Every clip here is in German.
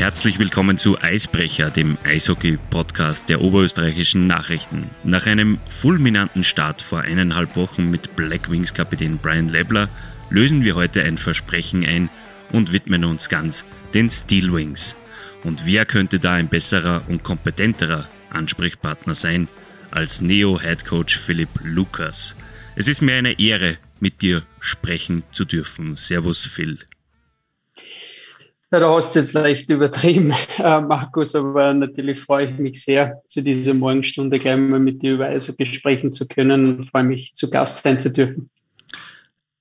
herzlich willkommen zu Eisbrecher, dem Eishockey-Podcast der oberösterreichischen Nachrichten. Nach einem fulminanten Start vor eineinhalb Wochen mit Black Wings-Kapitän Brian Lebler lösen wir heute ein Versprechen ein und widmen uns ganz den Steel Wings. Und wer könnte da ein besserer und kompetenterer Ansprechpartner sein als Neo-Headcoach Philipp Lukas? Es ist mir eine Ehre, mit dir sprechen zu dürfen. Servus, Phil. Ja, da hast du jetzt leicht übertrieben, äh, Markus, aber natürlich freue ich mich sehr, zu dieser Morgenstunde gleich mal mit dir über Eishockey sprechen zu können und freue mich, zu Gast sein zu dürfen.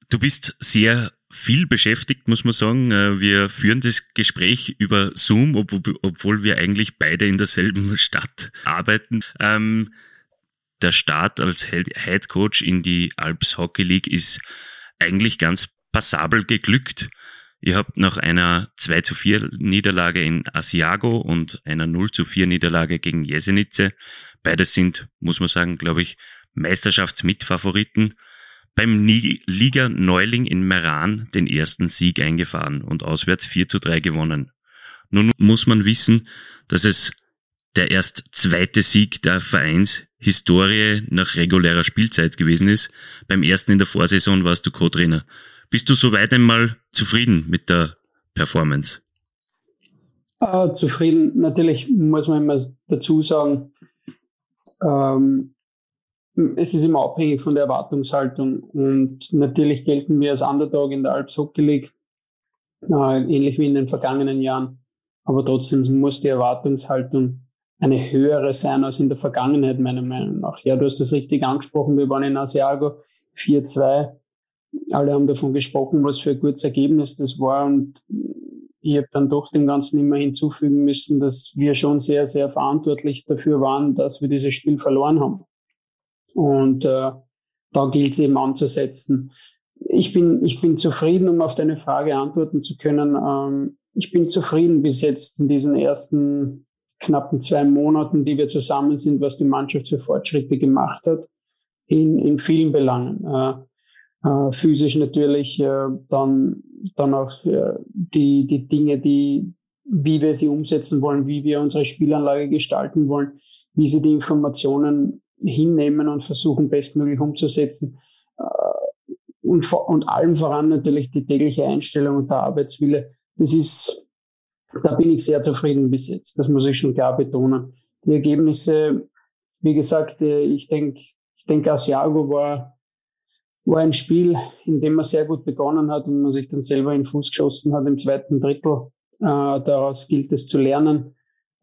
Du bist sehr viel beschäftigt, muss man sagen. Äh, wir führen das Gespräch über Zoom, obwohl wir eigentlich beide in derselben Stadt arbeiten. Ähm, der Start als Head Coach in die Alps Hockey League ist eigentlich ganz passabel geglückt. Ihr habt nach einer 2 zu 4 Niederlage in Asiago und einer 0 zu 4 Niederlage gegen Jesenice, beides sind, muss man sagen, glaube ich, Meisterschaftsmitfavoriten, beim Liga Neuling in Meran den ersten Sieg eingefahren und auswärts 4 zu 3 gewonnen. Nun muss man wissen, dass es der erst zweite Sieg der Vereinshistorie nach regulärer Spielzeit gewesen ist. Beim ersten in der Vorsaison warst du Co-Trainer. Bist du soweit einmal zufrieden mit der Performance? Äh, zufrieden, natürlich muss man immer dazu sagen, ähm, es ist immer abhängig von der Erwartungshaltung. Und natürlich gelten wir als Underdog in der Alps Hockey League, äh, ähnlich wie in den vergangenen Jahren, aber trotzdem muss die Erwartungshaltung eine höhere sein als in der Vergangenheit, meiner Meinung nach. Ja, du hast das richtig angesprochen, wir waren in Asiago 4-2 alle haben davon gesprochen, was für ein gutes Ergebnis das war. Und ich habe dann doch dem Ganzen immer hinzufügen müssen, dass wir schon sehr, sehr verantwortlich dafür waren, dass wir dieses Spiel verloren haben. Und äh, da gilt es eben anzusetzen. Ich bin, ich bin zufrieden, um auf deine Frage antworten zu können. Ähm, ich bin zufrieden bis jetzt in diesen ersten knappen zwei Monaten, die wir zusammen sind, was die Mannschaft für Fortschritte gemacht hat, in, in vielen Belangen. Äh, äh, physisch natürlich, äh, dann, dann auch äh, die, die Dinge, die, wie wir sie umsetzen wollen, wie wir unsere Spielanlage gestalten wollen, wie sie die Informationen hinnehmen und versuchen, bestmöglich umzusetzen. Äh, und, und allem voran natürlich die tägliche Einstellung und der Arbeitswille. Das ist, da bin ich sehr zufrieden bis jetzt. Das muss ich schon klar betonen. Die Ergebnisse, wie gesagt, äh, ich denke, ich denke, Asiago war war ein Spiel, in dem man sehr gut begonnen hat und man sich dann selber in den Fuß geschossen hat im zweiten Drittel. Äh, daraus gilt es zu lernen.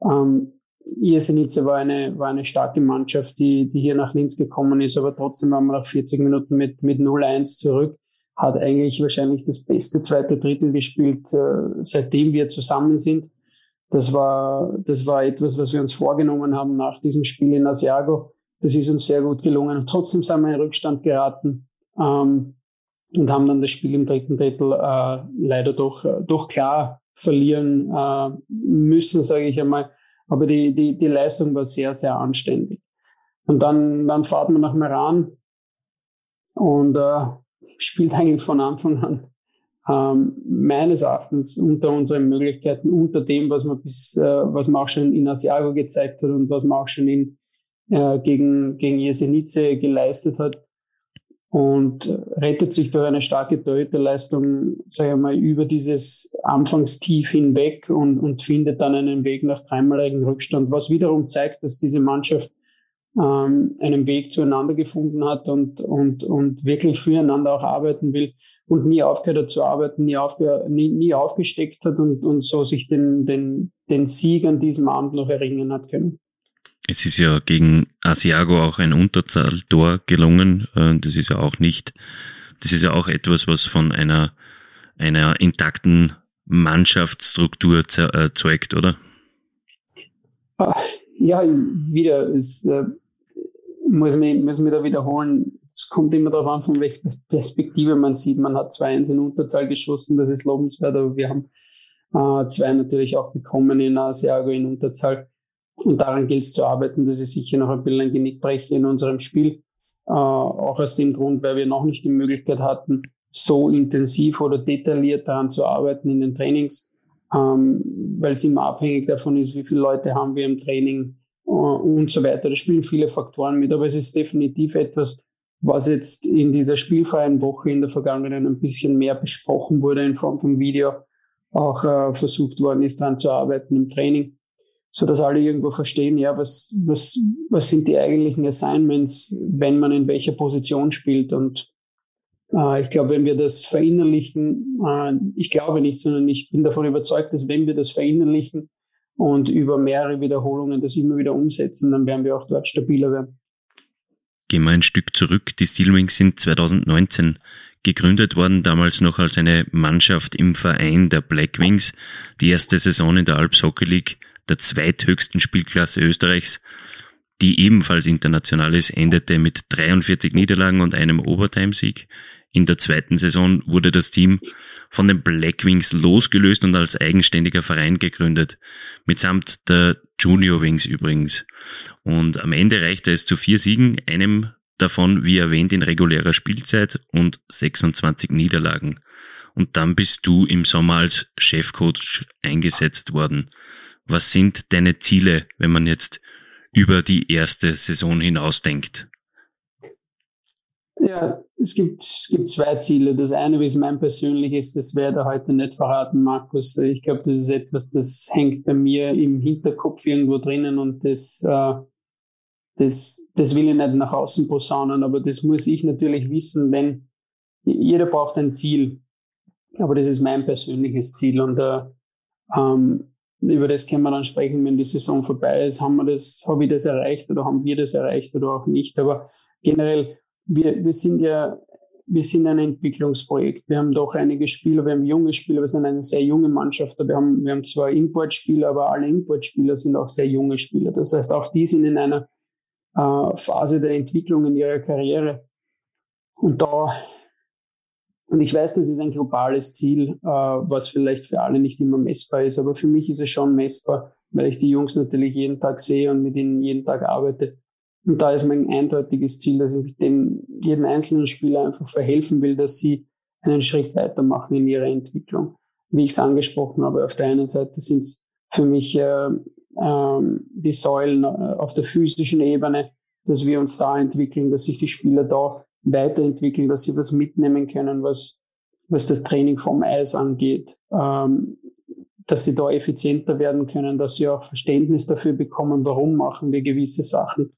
Ähm, Jesenice war eine, war eine starke Mannschaft, die, die hier nach Linz gekommen ist, aber trotzdem waren wir nach 40 Minuten mit, mit 0-1 zurück. Hat eigentlich wahrscheinlich das beste zweite Drittel gespielt, äh, seitdem wir zusammen sind. Das war, das war etwas, was wir uns vorgenommen haben nach diesem Spiel in Asiago. Das ist uns sehr gut gelungen. Trotzdem sind wir in Rückstand geraten ähm, und haben dann das Spiel im dritten Drittel äh, leider doch, äh, doch klar verlieren äh, müssen, sage ich einmal. Aber die, die, die Leistung war sehr, sehr anständig. Und dann, dann fahrt man nach Meran und äh, spielt eigentlich von Anfang an ähm, meines Erachtens unter unseren Möglichkeiten, unter dem, was man bis, äh, was man auch schon in Asiago gezeigt hat und was man auch schon in, äh, gegen, gegen Jesenice geleistet hat und rettet sich durch eine starke Torhüterleistung, sage ich mal, über dieses Anfangstief hinweg und, und findet dann einen Weg nach dreimaligen Rückstand, was wiederum zeigt, dass diese Mannschaft ähm, einen Weg zueinander gefunden hat und, und, und wirklich füreinander auch arbeiten will und nie aufgehört hat zu arbeiten, nie, aufge, nie, nie aufgesteckt hat und, und so sich den, den, den Sieg an diesem Abend noch erringen hat können. Es ist ja gegen Asiago auch ein Unterzahltor gelungen. Äh, das ist ja auch nicht, das ist ja auch etwas, was von einer, einer intakten Mannschaftsstruktur äh, zeugt, oder? Ja, wieder, es äh, muss mich, muss mich da wiederholen. Es kommt immer darauf an, von welcher Perspektive man sieht. Man hat zwei 1 in Unterzahl geschossen, das ist lobenswert, aber wir haben äh, zwei natürlich auch bekommen in Asiago in Unterzahl. Und daran gilt es zu arbeiten. Das ist sicher noch ein bisschen ein Genickbrecher in unserem Spiel. Äh, auch aus dem Grund, weil wir noch nicht die Möglichkeit hatten, so intensiv oder detailliert daran zu arbeiten in den Trainings. ähm, weil es immer abhängig davon ist, wie viele Leute haben wir im Training äh, und so weiter. Da spielen viele Faktoren mit, aber es ist definitiv etwas, was jetzt in dieser spielfreien Woche in der Vergangenheit ein bisschen mehr besprochen wurde in Form von Video, auch äh, versucht worden ist, daran zu arbeiten im Training, so dass alle irgendwo verstehen, ja, was, was, was sind die eigentlichen Assignments, wenn man in welcher Position spielt und äh, ich glaube, wenn wir das verinnerlichen, äh, ich glaube nicht, sondern ich bin davon überzeugt, dass wenn wir das verinnerlichen und über mehrere Wiederholungen das immer wieder umsetzen, dann werden wir auch dort stabiler werden. Gehen wir ein Stück zurück. Die Steelwings sind 2019 gegründet worden, damals noch als eine Mannschaft im Verein der Blackwings. Die erste Saison in der Alps Hockey League, der zweithöchsten Spielklasse Österreichs, die ebenfalls international ist, endete mit 43 Niederlagen und einem Overtime-Sieg. In der zweiten Saison wurde das Team von den Blackwings losgelöst und als eigenständiger Verein gegründet, mitsamt der Junior Wings übrigens. Und am Ende reichte es zu vier Siegen, einem davon, wie erwähnt, in regulärer Spielzeit und 26 Niederlagen. Und dann bist du im Sommer als Chefcoach eingesetzt worden. Was sind deine Ziele, wenn man jetzt über die erste Saison hinausdenkt? Ja, es gibt, es gibt zwei Ziele. Das eine, wie es mein persönliches, das werde ich heute nicht verraten, Markus. Ich glaube, das ist etwas, das hängt bei mir im Hinterkopf irgendwo drinnen und das, äh, das, das will ich nicht nach außen posaunen, aber das muss ich natürlich wissen, wenn jeder braucht ein Ziel. Aber das ist mein persönliches Ziel und äh, ähm, über das können wir dann sprechen, wenn die Saison vorbei ist. Haben wir das, habe ich das erreicht oder haben wir das erreicht oder auch nicht? Aber generell wir, wir sind ja, wir sind ein Entwicklungsprojekt. Wir haben doch einige Spieler, wir haben junge Spieler, wir sind eine sehr junge Mannschaft. Wir haben, wir haben zwar Importspieler, aber alle Importspieler sind auch sehr junge Spieler. Das heißt, auch die sind in einer äh, Phase der Entwicklung in ihrer Karriere. Und da, und ich weiß, das ist ein globales Ziel, äh, was vielleicht für alle nicht immer messbar ist, aber für mich ist es schon messbar, weil ich die Jungs natürlich jeden Tag sehe und mit ihnen jeden Tag arbeite. Und da ist mein eindeutiges Ziel, dass ich dem jeden einzelnen Spieler einfach verhelfen will, dass sie einen Schritt weitermachen in ihrer Entwicklung. Wie ich es angesprochen habe, auf der einen Seite sind es für mich äh, äh, die Säulen äh, auf der physischen Ebene, dass wir uns da entwickeln, dass sich die Spieler da weiterentwickeln, dass sie was mitnehmen können, was, was das Training vom Eis angeht, ähm, dass sie da effizienter werden können, dass sie auch Verständnis dafür bekommen, warum machen wir gewisse Sachen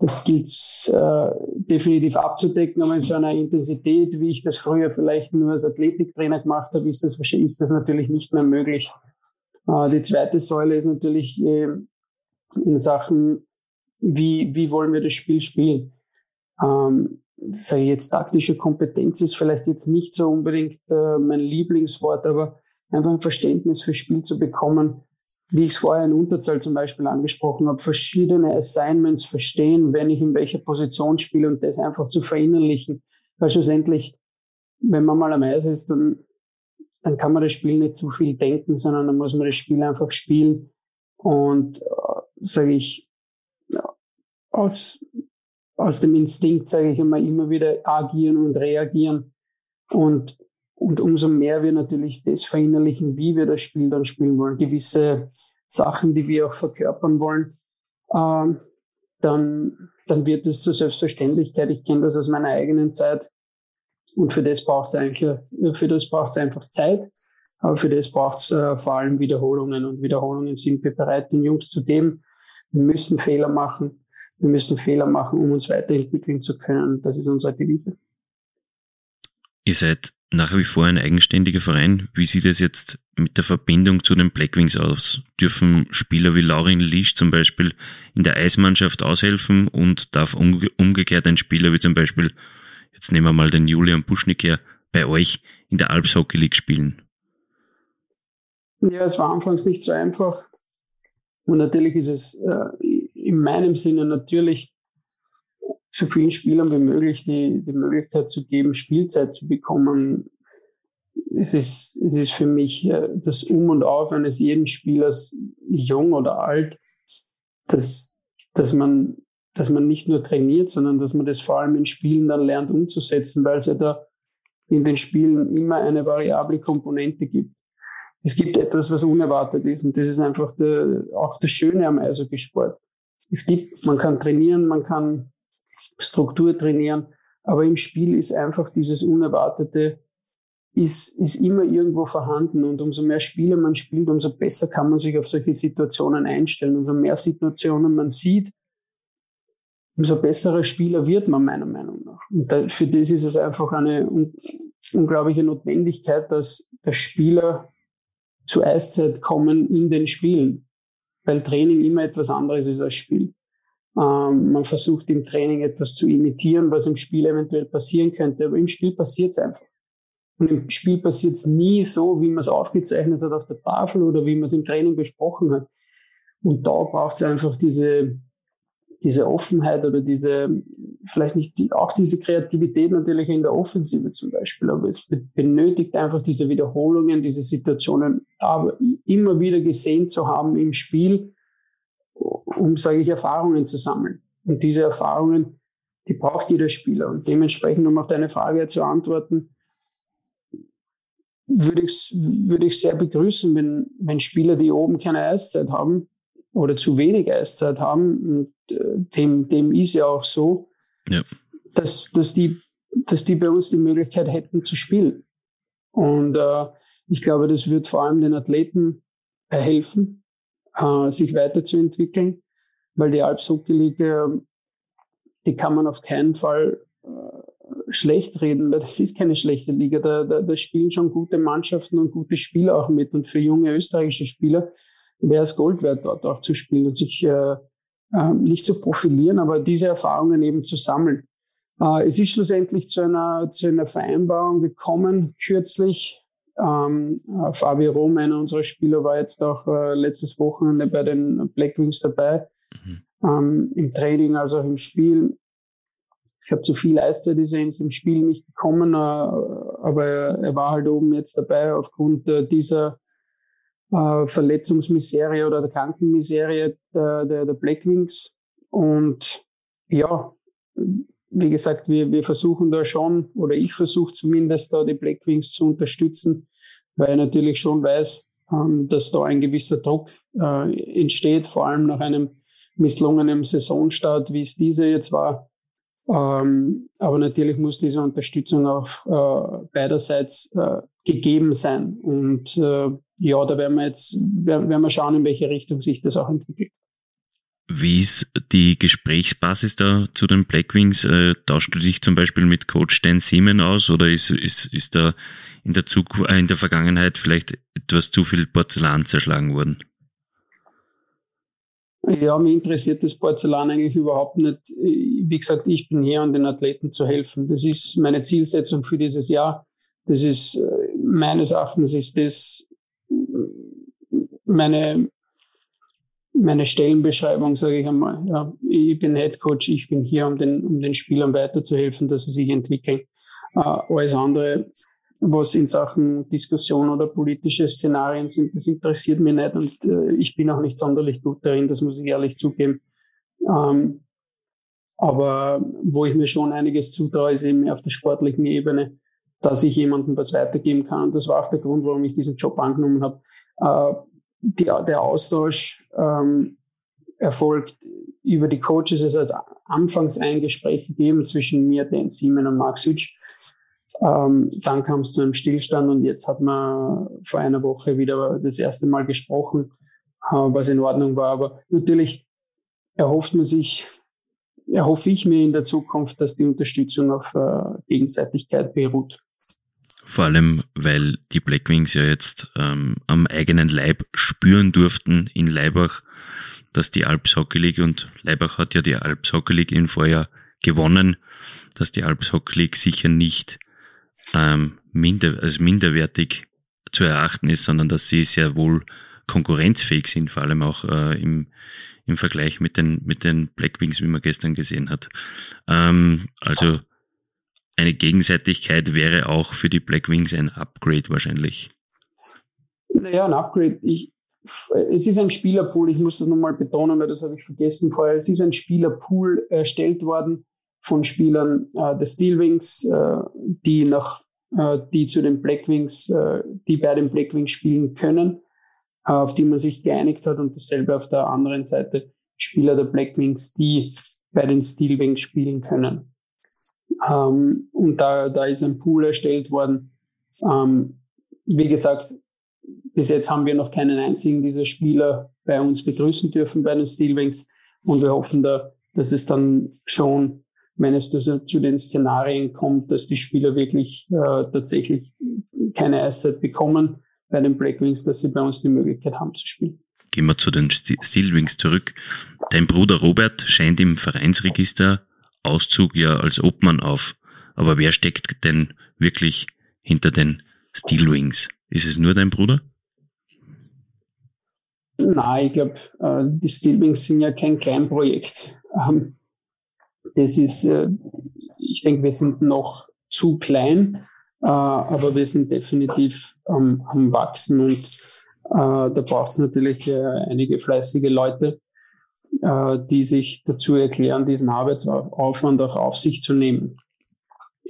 das gilt äh, definitiv abzudecken, aber in so einer Intensität, wie ich das früher vielleicht nur als Athletiktrainer gemacht habe, ist das, ist das natürlich nicht mehr möglich. Äh, die zweite Säule ist natürlich äh, in Sachen, wie, wie wollen wir das Spiel spielen. Ähm, sage ich jetzt, taktische Kompetenz ist vielleicht jetzt nicht so unbedingt äh, mein Lieblingswort, aber einfach ein Verständnis für Spiel zu bekommen, wie ich es vorher in Unterzahl zum Beispiel angesprochen habe, verschiedene Assignments verstehen, wenn ich in welcher Position spiele und das einfach zu verinnerlichen. Weil schlussendlich, wenn man mal am Eis ist, dann, dann kann man das Spiel nicht zu viel denken, sondern dann muss man das Spiel einfach spielen. Und äh, sage ich, aus, aus dem Instinkt sage ich immer, immer wieder agieren und reagieren. Und und umso mehr wir natürlich das verinnerlichen, wie wir das Spiel dann spielen wollen, gewisse Sachen, die wir auch verkörpern wollen, ähm, dann, dann wird es zur Selbstverständlichkeit. Ich kenne das aus meiner eigenen Zeit. Und für das braucht es eigentlich, für das braucht es einfach Zeit. Aber für das braucht es äh, vor allem Wiederholungen. Und Wiederholungen sind wir bereit, den Jungs zu geben. Wir müssen Fehler machen. Wir müssen Fehler machen, um uns weiterentwickeln zu können. Das ist unsere Devise. Ihr seid nach wie vor ein eigenständiger Verein. Wie sieht es jetzt mit der Verbindung zu den Blackwings aus? Dürfen Spieler wie Laurin Liesch zum Beispiel in der Eismannschaft aushelfen und darf umgekehrt ein Spieler wie zum Beispiel, jetzt nehmen wir mal den Julian Buschnick her, bei euch in der Alps Hockey League spielen? Ja, es war anfangs nicht so einfach. Und natürlich ist es äh, in meinem Sinne natürlich so vielen Spielern wie möglich die, die Möglichkeit zu geben, Spielzeit zu bekommen. Es ist, es ist für mich äh, das Um und Auf eines jeden Spielers, jung oder alt, dass, dass, man, dass man nicht nur trainiert, sondern dass man das vor allem in Spielen dann lernt umzusetzen, weil es ja da in den Spielen immer eine variable Komponente gibt. Es gibt etwas, was unerwartet ist. Und das ist einfach der, auch das Schöne am Eishockeysport. Es gibt, man kann trainieren, man kann Struktur trainieren, aber im Spiel ist einfach dieses Unerwartete, ist, ist immer irgendwo vorhanden. Und umso mehr Spiele man spielt, umso besser kann man sich auf solche Situationen einstellen. Umso mehr Situationen man sieht, umso besserer Spieler wird man meiner Meinung nach. Und da, für das ist es einfach eine un unglaubliche Notwendigkeit, dass der Spieler zu Eiszeit kommen in den Spielen, weil Training immer etwas anderes ist als Spiel. Ähm, man versucht im Training etwas zu imitieren, was im Spiel eventuell passieren könnte, aber im Spiel passiert es einfach. Und im Spiel passiert es nie so, wie man es aufgezeichnet hat auf der Tafel oder wie man es im Training besprochen hat. Und da braucht es einfach diese, diese Offenheit oder diese, vielleicht nicht die, auch diese Kreativität natürlich in der Offensive zum Beispiel, aber es benötigt einfach diese Wiederholungen, diese Situationen aber immer wieder gesehen zu haben im Spiel, um, sage ich, Erfahrungen zu sammeln. Und diese Erfahrungen, die braucht jeder Spieler. Und dementsprechend, um auf deine Frage zu antworten, würde ich würde ich sehr begrüßen, wenn, wenn Spieler, die oben keine Eiszeit haben oder zu wenig Eiszeit haben, und äh, dem, dem ist ja auch so, ja. dass, dass, die, dass die bei uns die Möglichkeit hätten zu spielen. Und äh, ich glaube, das wird vor allem den Athleten helfen, äh, sich weiterzuentwickeln, weil die Alpshockey-Liga, die kann man auf keinen Fall äh, schlecht reden, weil das ist keine schlechte Liga. Da, da, da spielen schon gute Mannschaften und gute Spieler auch mit. Und für junge österreichische Spieler wäre es Gold wert, dort auch zu spielen und sich äh, äh, nicht zu profilieren, aber diese Erfahrungen eben zu sammeln. Äh, es ist schlussendlich zu einer, zu einer Vereinbarung gekommen, kürzlich. Ähm, äh, Fabio Rom, einer unserer Spieler, war jetzt auch äh, letztes Wochenende bei den Blackwings dabei, mhm. ähm, im Training als auch im Spiel. Ich habe zu viel er im Spiel nicht gekommen, äh, aber er, er, war halt oben jetzt dabei aufgrund äh, dieser äh, Verletzungsmiserie oder der Krankenmiserie der, der, der Blackwings. Und ja, wie gesagt, wir, wir versuchen da schon, oder ich versuche zumindest da die Blackwings zu unterstützen, weil ich natürlich schon weiß, ähm, dass da ein gewisser Druck äh, entsteht, vor allem nach einem misslungenen Saisonstart, wie es diese jetzt war. Ähm, aber natürlich muss diese Unterstützung auch äh, beiderseits äh, gegeben sein. Und äh, ja, da werden wir jetzt werden wir schauen, in welche Richtung sich das auch entwickelt. Wie ist die Gesprächsbasis da zu den Blackwings? Äh, tauschst du dich zum Beispiel mit Coach Dan Seaman aus oder ist, ist, ist da in der, Zukunft, äh, in der Vergangenheit vielleicht etwas zu viel Porzellan zerschlagen worden? Ja, mich interessiert das Porzellan eigentlich überhaupt nicht. Wie gesagt, ich bin hier, um den Athleten zu helfen. Das ist meine Zielsetzung für dieses Jahr. Das ist äh, meines Erachtens ist das meine, meine Stellenbeschreibung, sage ich einmal. Ja, ich bin Head Coach, ich bin hier, um den, um den Spielern weiterzuhelfen, dass sie sich entwickeln. Äh, alles andere, was in Sachen Diskussion oder politische Szenarien sind, das interessiert mich nicht und äh, ich bin auch nicht sonderlich gut darin, das muss ich ehrlich zugeben. Ähm, aber wo ich mir schon einiges zutraue, ist eben auf der sportlichen Ebene, dass ich jemandem was weitergeben kann. Das war auch der Grund, warum ich diesen Job angenommen habe. Äh, die, der Austausch ähm, erfolgt über die Coaches. Es hat anfangs ein Gespräch gegeben zwischen mir, Dan Siemen und Mark Sütsch. Ähm, dann kam es zu einem Stillstand und jetzt hat man vor einer Woche wieder das erste Mal gesprochen, äh, was in Ordnung war. Aber natürlich erhofft man sich, erhoffe ich mir in der Zukunft, dass die Unterstützung auf äh, Gegenseitigkeit beruht. Vor allem, weil die Blackwings ja jetzt ähm, am eigenen Leib spüren durften in Leibach, dass die Alps Hockey League und Leibach hat ja die Alps Hockey League im Vorjahr gewonnen, dass die Alps Hockey League sicher nicht ähm, minder, als minderwertig zu erachten ist, sondern dass sie sehr wohl konkurrenzfähig sind, vor allem auch äh, im, im Vergleich mit den, mit den Blackwings, wie man gestern gesehen hat. Ähm, also eine Gegenseitigkeit wäre auch für die Blackwings ein Upgrade wahrscheinlich. Naja, ein Upgrade. Ich, es ist ein Spielerpool, ich muss das nochmal betonen, weil das habe ich vergessen vorher. Es ist ein Spielerpool erstellt worden von Spielern äh, der Steelwings, äh, die nach äh, die zu den Blackwings, äh, die bei den Blackwings spielen können, äh, auf die man sich geeinigt hat und dasselbe auf der anderen Seite Spieler der Blackwings, die bei den Steelwings spielen können. Ähm, und da, da ist ein Pool erstellt worden. Ähm, wie gesagt, bis jetzt haben wir noch keinen einzigen dieser Spieler bei uns begrüßen dürfen bei den Steelwings und wir hoffen da, dass es dann schon, wenn es zu den Szenarien kommt, dass die Spieler wirklich äh, tatsächlich keine Eiszeit bekommen bei den Blackwings, dass sie bei uns die Möglichkeit haben zu spielen. Gehen wir zu den Steelwings zurück. Dein Bruder Robert scheint im Vereinsregister Auszug ja als Obmann auf. Aber wer steckt denn wirklich hinter den Steelwings? Ist es nur dein Bruder? Nein, ich glaube, äh, die Steelwings sind ja kein Kleinprojekt. Ähm, das ist, äh, ich denke, wir sind noch zu klein, äh, aber wir sind definitiv am, am Wachsen und äh, da braucht es natürlich einige fleißige Leute, die sich dazu erklären, diesen Arbeitsaufwand auch auf sich zu nehmen.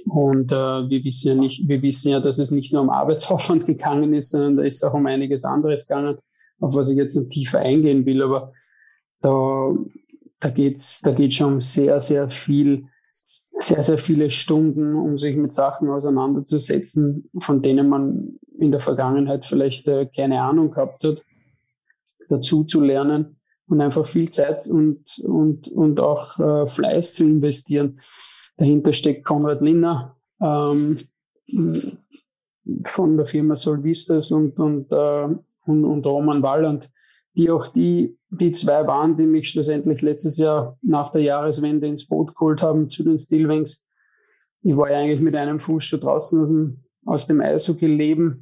Und äh, wir wissen ja nicht, wir wissen ja, dass es nicht nur um Arbeitsaufwand gegangen ist, sondern da ist auch um einiges anderes gegangen, auf was ich jetzt noch tiefer eingehen will. Aber da, da geht's, da geht schon sehr, sehr viel, sehr, sehr viele Stunden, um sich mit Sachen auseinanderzusetzen, von denen man in der Vergangenheit vielleicht äh, keine Ahnung gehabt hat, dazu zu lernen und einfach viel Zeit und, und, und auch äh, Fleiß zu investieren. Dahinter steckt Konrad Linner ähm, von der Firma Solvistas und, und, äh, und, und Roman Walland, die auch die, die zwei waren, die mich schlussendlich letztes Jahr nach der Jahreswende ins Boot geholt haben zu den Steelwings. Ich war ja eigentlich mit einem Fuß schon draußen aus dem, aus dem Eishockey-Leben,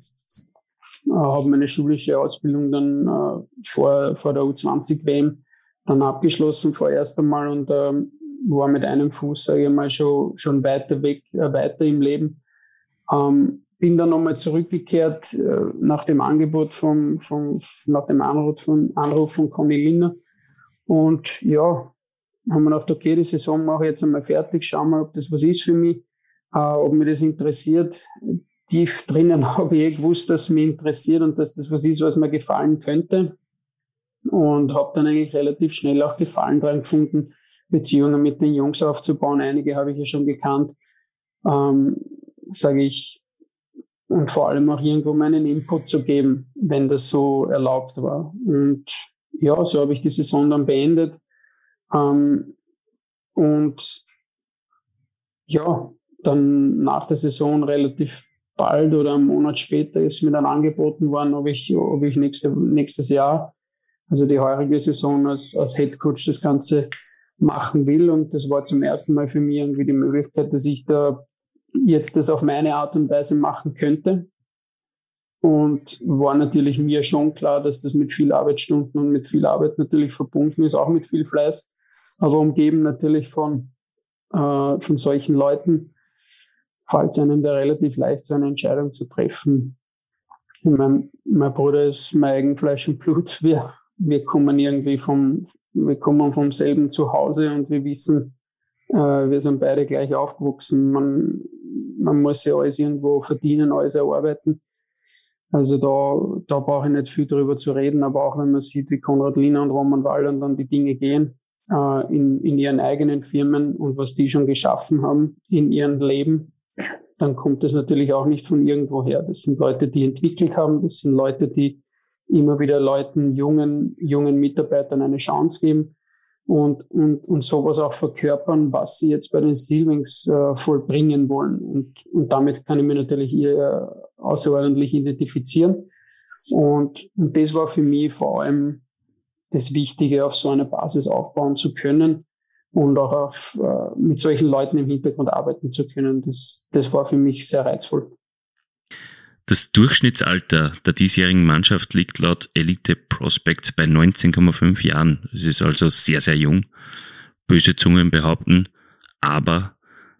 äh, habe meine schulische Ausbildung dann äh, vor, vor der U20-WM dann abgeschlossen vorerst einmal und ähm, war mit einem Fuß, sage ich mal, schon, schon weiter weg, äh, weiter im Leben. Ähm, bin dann nochmal zurückgekehrt äh, nach dem Angebot vom, vom, nach dem Anruf von, Anruf von Conny Linner. Und ja, haben wir gedacht, okay, die Saison mache ich jetzt einmal fertig, schauen wir, ob das was ist für mich, äh, ob mir das interessiert. Tief drinnen habe ich eh gewusst, dass es mich interessiert und dass das was ist, was mir gefallen könnte. Und habe dann eigentlich relativ schnell auch Gefallen dran gefunden, Beziehungen mit den Jungs aufzubauen. Einige habe ich ja schon gekannt. Ähm, Sage ich, und vor allem auch irgendwo meinen Input zu geben, wenn das so erlaubt war. Und ja, so habe ich die Saison dann beendet. Ähm, und ja, dann nach der Saison relativ bald oder einen Monat später ist mir dann angeboten worden, ob ich, ob ich nächste, nächstes Jahr, also die heurige Saison als, als Head Coach das Ganze machen will. Und das war zum ersten Mal für mich irgendwie die Möglichkeit, dass ich da jetzt das auf meine Art und Weise machen könnte. Und war natürlich mir schon klar, dass das mit viel Arbeitsstunden und mit viel Arbeit natürlich verbunden ist, auch mit viel Fleiß, aber umgeben natürlich von, äh, von solchen Leuten, fällt es einem da relativ leicht, so eine Entscheidung zu treffen. Mein, mein Bruder ist mein Eigenfleisch und Blut. Wir, wir kommen irgendwie vom, wir kommen vom selben Zuhause und wir wissen, äh, wir sind beide gleich aufgewachsen. Man, man muss ja alles irgendwo verdienen, alles erarbeiten. Also da, da brauche ich nicht viel darüber zu reden, aber auch wenn man sieht, wie Konrad Lina und Roman Wallern dann die Dinge gehen äh, in, in ihren eigenen Firmen und was die schon geschaffen haben in ihrem Leben, dann kommt das natürlich auch nicht von irgendwoher. Das sind Leute, die entwickelt haben, das sind Leute, die immer wieder Leuten, jungen, jungen Mitarbeitern eine Chance geben und, und, und sowas auch verkörpern, was sie jetzt bei den Steelwings äh, vollbringen wollen. Und, und damit kann ich mich natürlich hier außerordentlich identifizieren. Und, und das war für mich vor allem das Wichtige, auf so einer Basis aufbauen zu können und auch auf, äh, mit solchen Leuten im Hintergrund arbeiten zu können. Das, das war für mich sehr reizvoll. Das Durchschnittsalter der diesjährigen Mannschaft liegt laut Elite Prospects bei 19,5 Jahren. Es ist also sehr, sehr jung. Böse Zungen behaupten aber,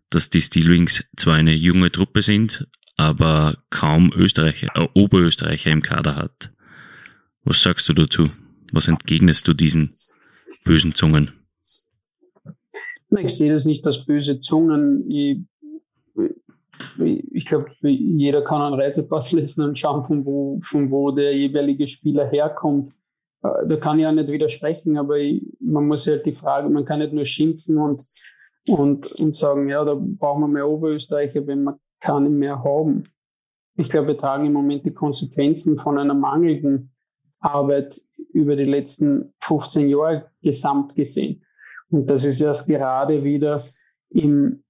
dass die Steelwings zwar eine junge Truppe sind, aber kaum Österreicher, äh, Oberösterreicher im Kader hat. Was sagst du dazu? Was entgegnest du diesen bösen Zungen? Ich sehe das nicht als böse Zungen. Ich ich glaube, jeder kann einen Reisepass lesen und schauen, von wo, von wo der jeweilige Spieler herkommt. Äh, da kann ich ja nicht widersprechen, aber ich, man muss halt die Frage, man kann nicht nur schimpfen und, und, und sagen, ja, da brauchen wir mehr Oberösterreicher, wenn wir keinen mehr haben. Ich glaube, wir tragen im Moment die Konsequenzen von einer mangelnden Arbeit über die letzten 15 Jahre gesamt gesehen. Und das ist erst gerade wieder im,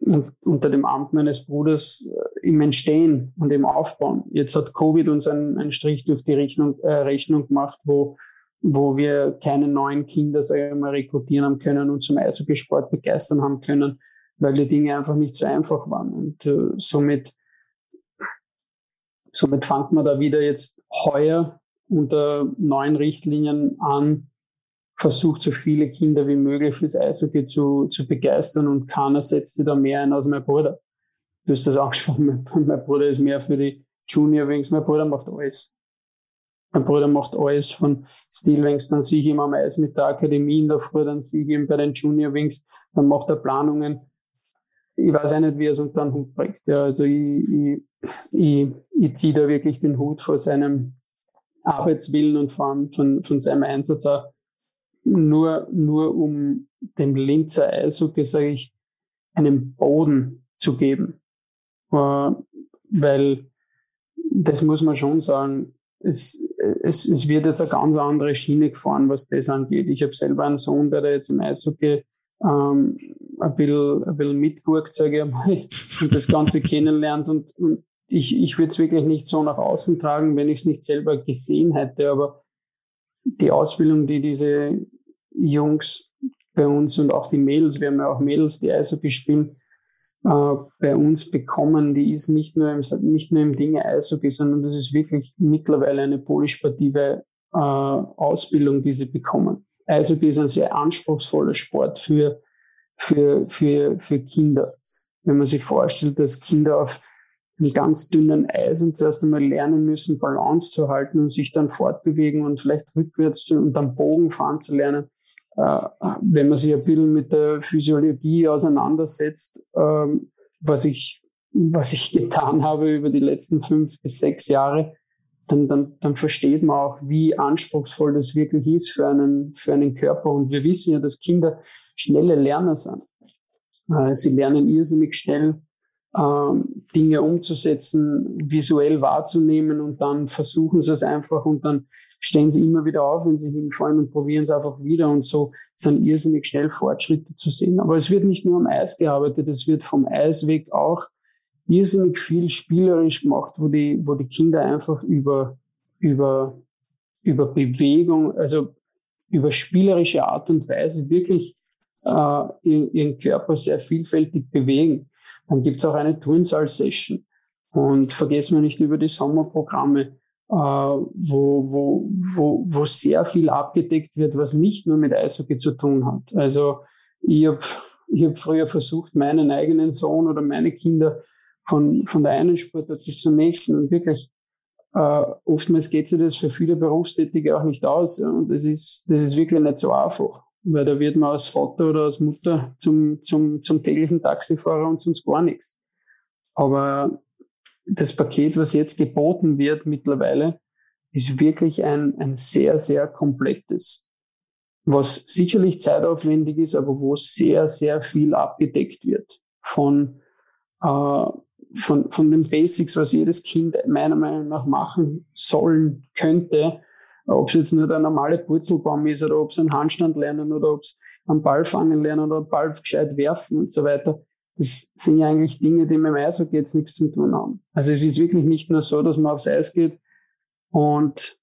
unter dem Amt meines Bruders äh, im Entstehen und im Aufbauen. Jetzt hat Covid uns einen, einen Strich durch die Rechnung, äh, Rechnung gemacht, wo, wo wir keine neuen Kinder mal, rekrutieren haben können und zum Eishockeysport begeistern haben können, weil die Dinge einfach nicht so einfach waren. Und äh, somit, somit fängt man da wieder jetzt heuer unter neuen Richtlinien an, versucht, so viele Kinder wie möglich fürs Eishockey zu, zu begeistern und keiner setzt sich da mehr ein als mein Bruder. Du hast das angesprochen, mein, mein Bruder ist mehr für die Junior Wings, mein Bruder macht alles. Mein Bruder macht alles von Steel Wings, dann sehe ich ihn am Eis mit der Akademie in der Früh, dann sehe ich ihn bei den Junior Wings, dann macht er Planungen. Ich weiß auch nicht, wie er es unter den Hut bringt. Ja, also ich, ich, ich, ich ziehe da wirklich den Hut vor seinem Arbeitswillen und vor allem von, von seinem Einsatz auch nur, nur um dem Linzer Eishockey, sage ich, einen Boden zu geben. Äh, weil das muss man schon sagen, es, es, es wird jetzt eine ganz andere Schiene gefahren, was das angeht. Ich habe selber einen Sohn, der da jetzt im Eishockey ähm, ein bisschen, bisschen mitguckt, sage ich einmal, und das Ganze kennenlernt. Und, und ich, ich würde es wirklich nicht so nach außen tragen, wenn ich es nicht selber gesehen hätte. Aber die Ausbildung, die diese Jungs bei uns und auch die Mädels, wir haben ja auch Mädels, die Eishockey spielen, äh, bei uns bekommen, die ist nicht nur im, nicht nur im Dinge Eishockey, sondern das ist wirklich mittlerweile eine polysportive äh, Ausbildung, die sie bekommen. Eishockey ist ein sehr anspruchsvoller Sport für, für, für, für Kinder. Wenn man sich vorstellt, dass Kinder auf einem ganz dünnen Eisen zuerst einmal lernen müssen, Balance zu halten und sich dann fortbewegen und vielleicht rückwärts und dann Bogen fahren zu lernen, wenn man sich ein bisschen mit der Physiologie auseinandersetzt, ähm, was ich, was ich getan habe über die letzten fünf bis sechs Jahre, dann, dann, dann versteht man auch, wie anspruchsvoll das wirklich ist für einen, für einen Körper. Und wir wissen ja, dass Kinder schnelle Lerner sind. Äh, sie lernen irrsinnig schnell Dinge umzusetzen, visuell wahrzunehmen und dann versuchen sie es einfach und dann stehen sie immer wieder auf, wenn sie hinfallen und probieren es einfach wieder und so sind irrsinnig schnell Fortschritte zu sehen. Aber es wird nicht nur am Eis gearbeitet, es wird vom Eisweg auch irrsinnig viel spielerisch gemacht, wo die, wo die Kinder einfach über, über, über Bewegung, also über spielerische Art und Weise wirklich äh, ihren Körper sehr vielfältig bewegen. Dann gibt es auch eine Turnsaal-Session. Und vergessen wir nicht über die Sommerprogramme, äh, wo, wo, wo, wo sehr viel abgedeckt wird, was nicht nur mit Eishockey zu tun hat. Also ich habe ich hab früher versucht, meinen eigenen Sohn oder meine Kinder von, von der einen Sportart zur nächsten und wirklich äh, oftmals geht sich das für viele Berufstätige auch nicht aus. Ja, und das ist, das ist wirklich nicht so einfach weil da wird man als Vater oder als Mutter zum, zum, zum täglichen Taxifahrer und sonst gar nichts. Aber das Paket, was jetzt geboten wird mittlerweile, ist wirklich ein, ein sehr, sehr komplettes, was sicherlich zeitaufwendig ist, aber wo sehr, sehr viel abgedeckt wird von, äh, von, von den Basics, was jedes Kind meiner Meinung nach machen sollen könnte, ob es jetzt nur der normale Purzelbaum ist oder ob es einen Handstand lernen oder ob es einen Ball fangen lernen oder Ball gescheit werfen und so weiter. Das sind ja eigentlich Dinge, die mit dem Eishockey jetzt nichts zu tun haben. Also es ist wirklich nicht nur so, dass man aufs Eis geht und,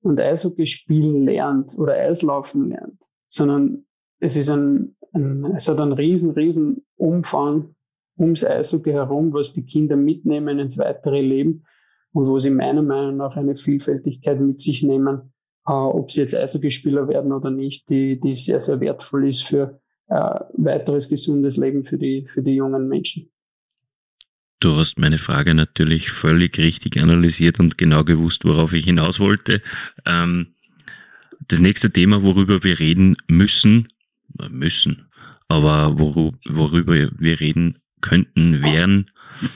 und Eishockey spielen lernt oder Eislaufen lernt, sondern es ist ein, ein es hat einen riesen, riesen Umfang ums Eishockey herum, was die Kinder mitnehmen ins weitere Leben und wo sie meiner Meinung nach eine Vielfältigkeit mit sich nehmen, äh, ob sie jetzt Eishockeyspieler werden oder nicht, die, die sehr, sehr wertvoll ist für äh, weiteres gesundes Leben für die, für die jungen Menschen. Du hast meine Frage natürlich völlig richtig analysiert und genau gewusst, worauf ich hinaus wollte. Ähm, das nächste Thema, worüber wir reden müssen, müssen, aber worüber wir reden könnten, wären äh,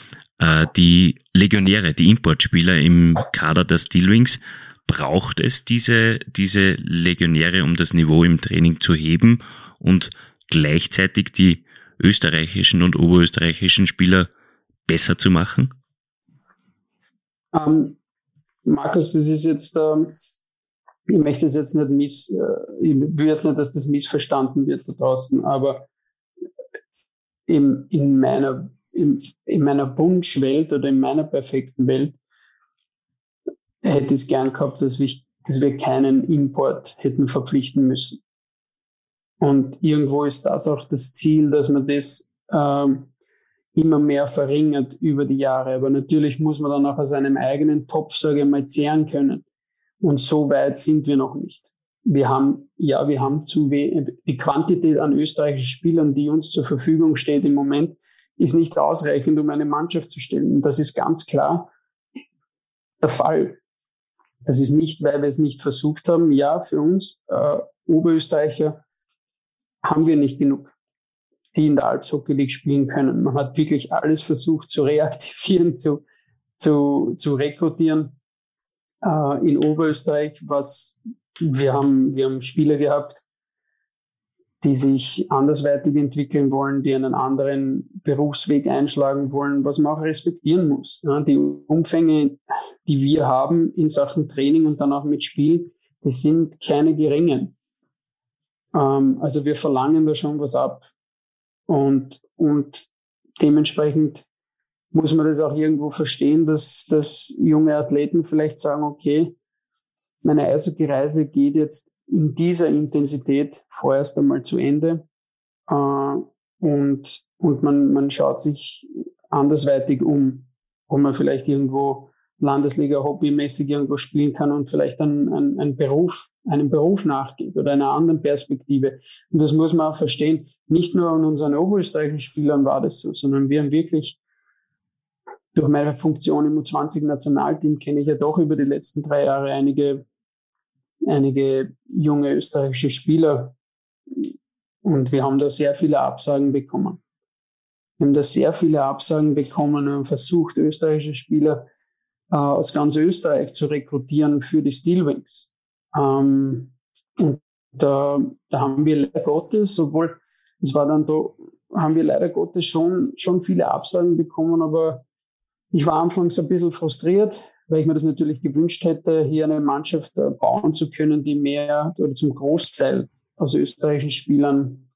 die Legionäre, die Importspieler im Kader der Steelwings. Braucht es diese, diese Legionäre, um das Niveau im Training zu heben und gleichzeitig die österreichischen und oberösterreichischen Spieler besser zu machen? Ähm, Markus, das ist jetzt, ähm, ich möchte es jetzt nicht miss, äh, ich will jetzt nicht, dass das missverstanden wird da draußen, aber in, in meiner, in, in meiner Wunschwelt oder in meiner perfekten Welt hätte ich es gern gehabt, dass wir, dass wir keinen Import hätten verpflichten müssen. Und irgendwo ist das auch das Ziel, dass man das ähm, immer mehr verringert über die Jahre. Aber natürlich muss man dann auch aus einem eigenen Topf, sage ich mal, zehren können. Und so weit sind wir noch nicht. Wir haben, ja, wir haben zu wenig, die Quantität an österreichischen Spielern, die uns zur Verfügung steht im Moment, ist nicht ausreichend, um eine Mannschaft zu stellen. Und das ist ganz klar der Fall. Das ist nicht, weil wir es nicht versucht haben. Ja, für uns äh, Oberösterreicher haben wir nicht genug, die in der Alpshockey League spielen können. Man hat wirklich alles versucht zu reaktivieren, zu, zu, zu rekrutieren äh, in Oberösterreich, was wir haben, wir haben Spieler gehabt, die sich andersweitig entwickeln wollen, die einen anderen Berufsweg einschlagen wollen, was man auch respektieren muss. Die Umfänge, die wir haben in Sachen Training und dann auch mit Spiel, die sind keine geringen. Ähm, also wir verlangen da schon was ab. Und, und dementsprechend muss man das auch irgendwo verstehen, dass, dass junge Athleten vielleicht sagen, okay, meine Eishockey-Reise geht jetzt in dieser Intensität vorerst einmal zu Ende. Äh, und, und man, man schaut sich andersweitig um, wo man vielleicht irgendwo Landesliga hobbymäßig irgendwo spielen kann und vielleicht einen, einen, einen Beruf einem Beruf nachgeht oder einer anderen Perspektive. Und das muss man auch verstehen. Nicht nur an unseren oberösterreichischen Spielern war das so, sondern wir haben wirklich durch meine Funktion im U20-Nationalteam kenne ich ja doch über die letzten drei Jahre einige, einige junge österreichische Spieler. Und wir haben da sehr viele Absagen bekommen. Wir haben da sehr viele Absagen bekommen und versucht, österreichische Spieler äh, aus ganz Österreich zu rekrutieren für die Steelwings. Ähm, und da, da haben wir leider Gottes, obwohl es war dann da, haben wir leider Gottes schon, schon viele Absagen bekommen, aber ich war anfangs ein bisschen frustriert, weil ich mir das natürlich gewünscht hätte, hier eine Mannschaft äh, bauen zu können, die mehr oder zum Großteil aus österreichischen Spielern,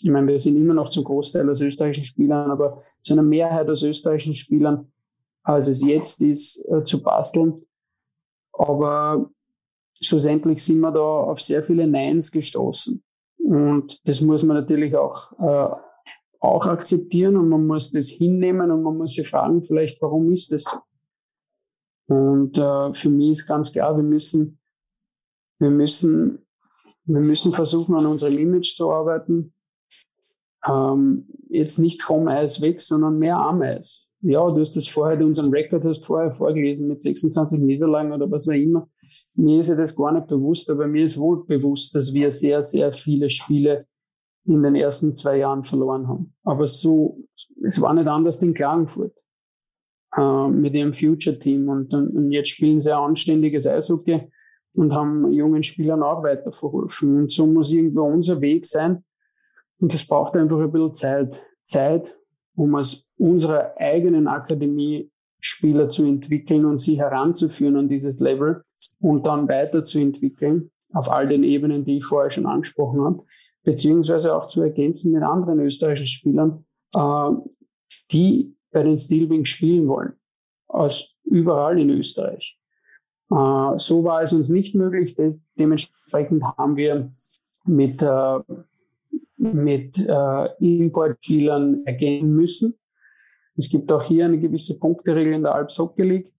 ich meine, wir sind immer noch zum Großteil aus österreichischen Spielern, aber zu einer Mehrheit aus österreichischen Spielern, als es jetzt ist, äh, zu basteln. Aber schlussendlich sind wir da auf sehr viele Neins gestoßen. Und das muss man natürlich auch, äh, auch akzeptieren und man muss das hinnehmen und man muss sich fragen, vielleicht, warum ist das so? Und äh, für mich ist ganz klar, wir müssen, wir müssen, wir müssen versuchen, an unserem Image zu arbeiten. Ähm, jetzt nicht vom Eis weg, sondern mehr am Eis. Ja, du hast das vorher, unseren Rekord hast vorher vorgelesen mit 26 Niederlagen oder was auch immer. Mir ist ja das gar nicht bewusst, aber mir ist wohl bewusst, dass wir sehr, sehr viele Spiele in den ersten zwei Jahren verloren haben. Aber so, es war nicht anders in Klagenfurt äh, mit ihrem Future-Team. Und, und, jetzt spielen sie ein anständiges Eishockey und haben jungen Spielern auch weiterverholfen. Und so muss irgendwo unser Weg sein. Und das braucht einfach ein bisschen Zeit. Zeit, um aus unserer eigenen Akademie Spieler zu entwickeln und sie heranzuführen an dieses Level und dann weiterzuentwickeln auf all den Ebenen, die ich vorher schon angesprochen habe, beziehungsweise auch zu ergänzen mit anderen österreichischen Spielern, äh, die bei den Steelwings spielen wollen, aus überall in Österreich. Äh, so war es uns nicht möglich. De dementsprechend haben wir mit, äh, mit äh, Importspielern ergänzen müssen es gibt auch hier eine gewisse Punkteregel in der Alps Hockey League.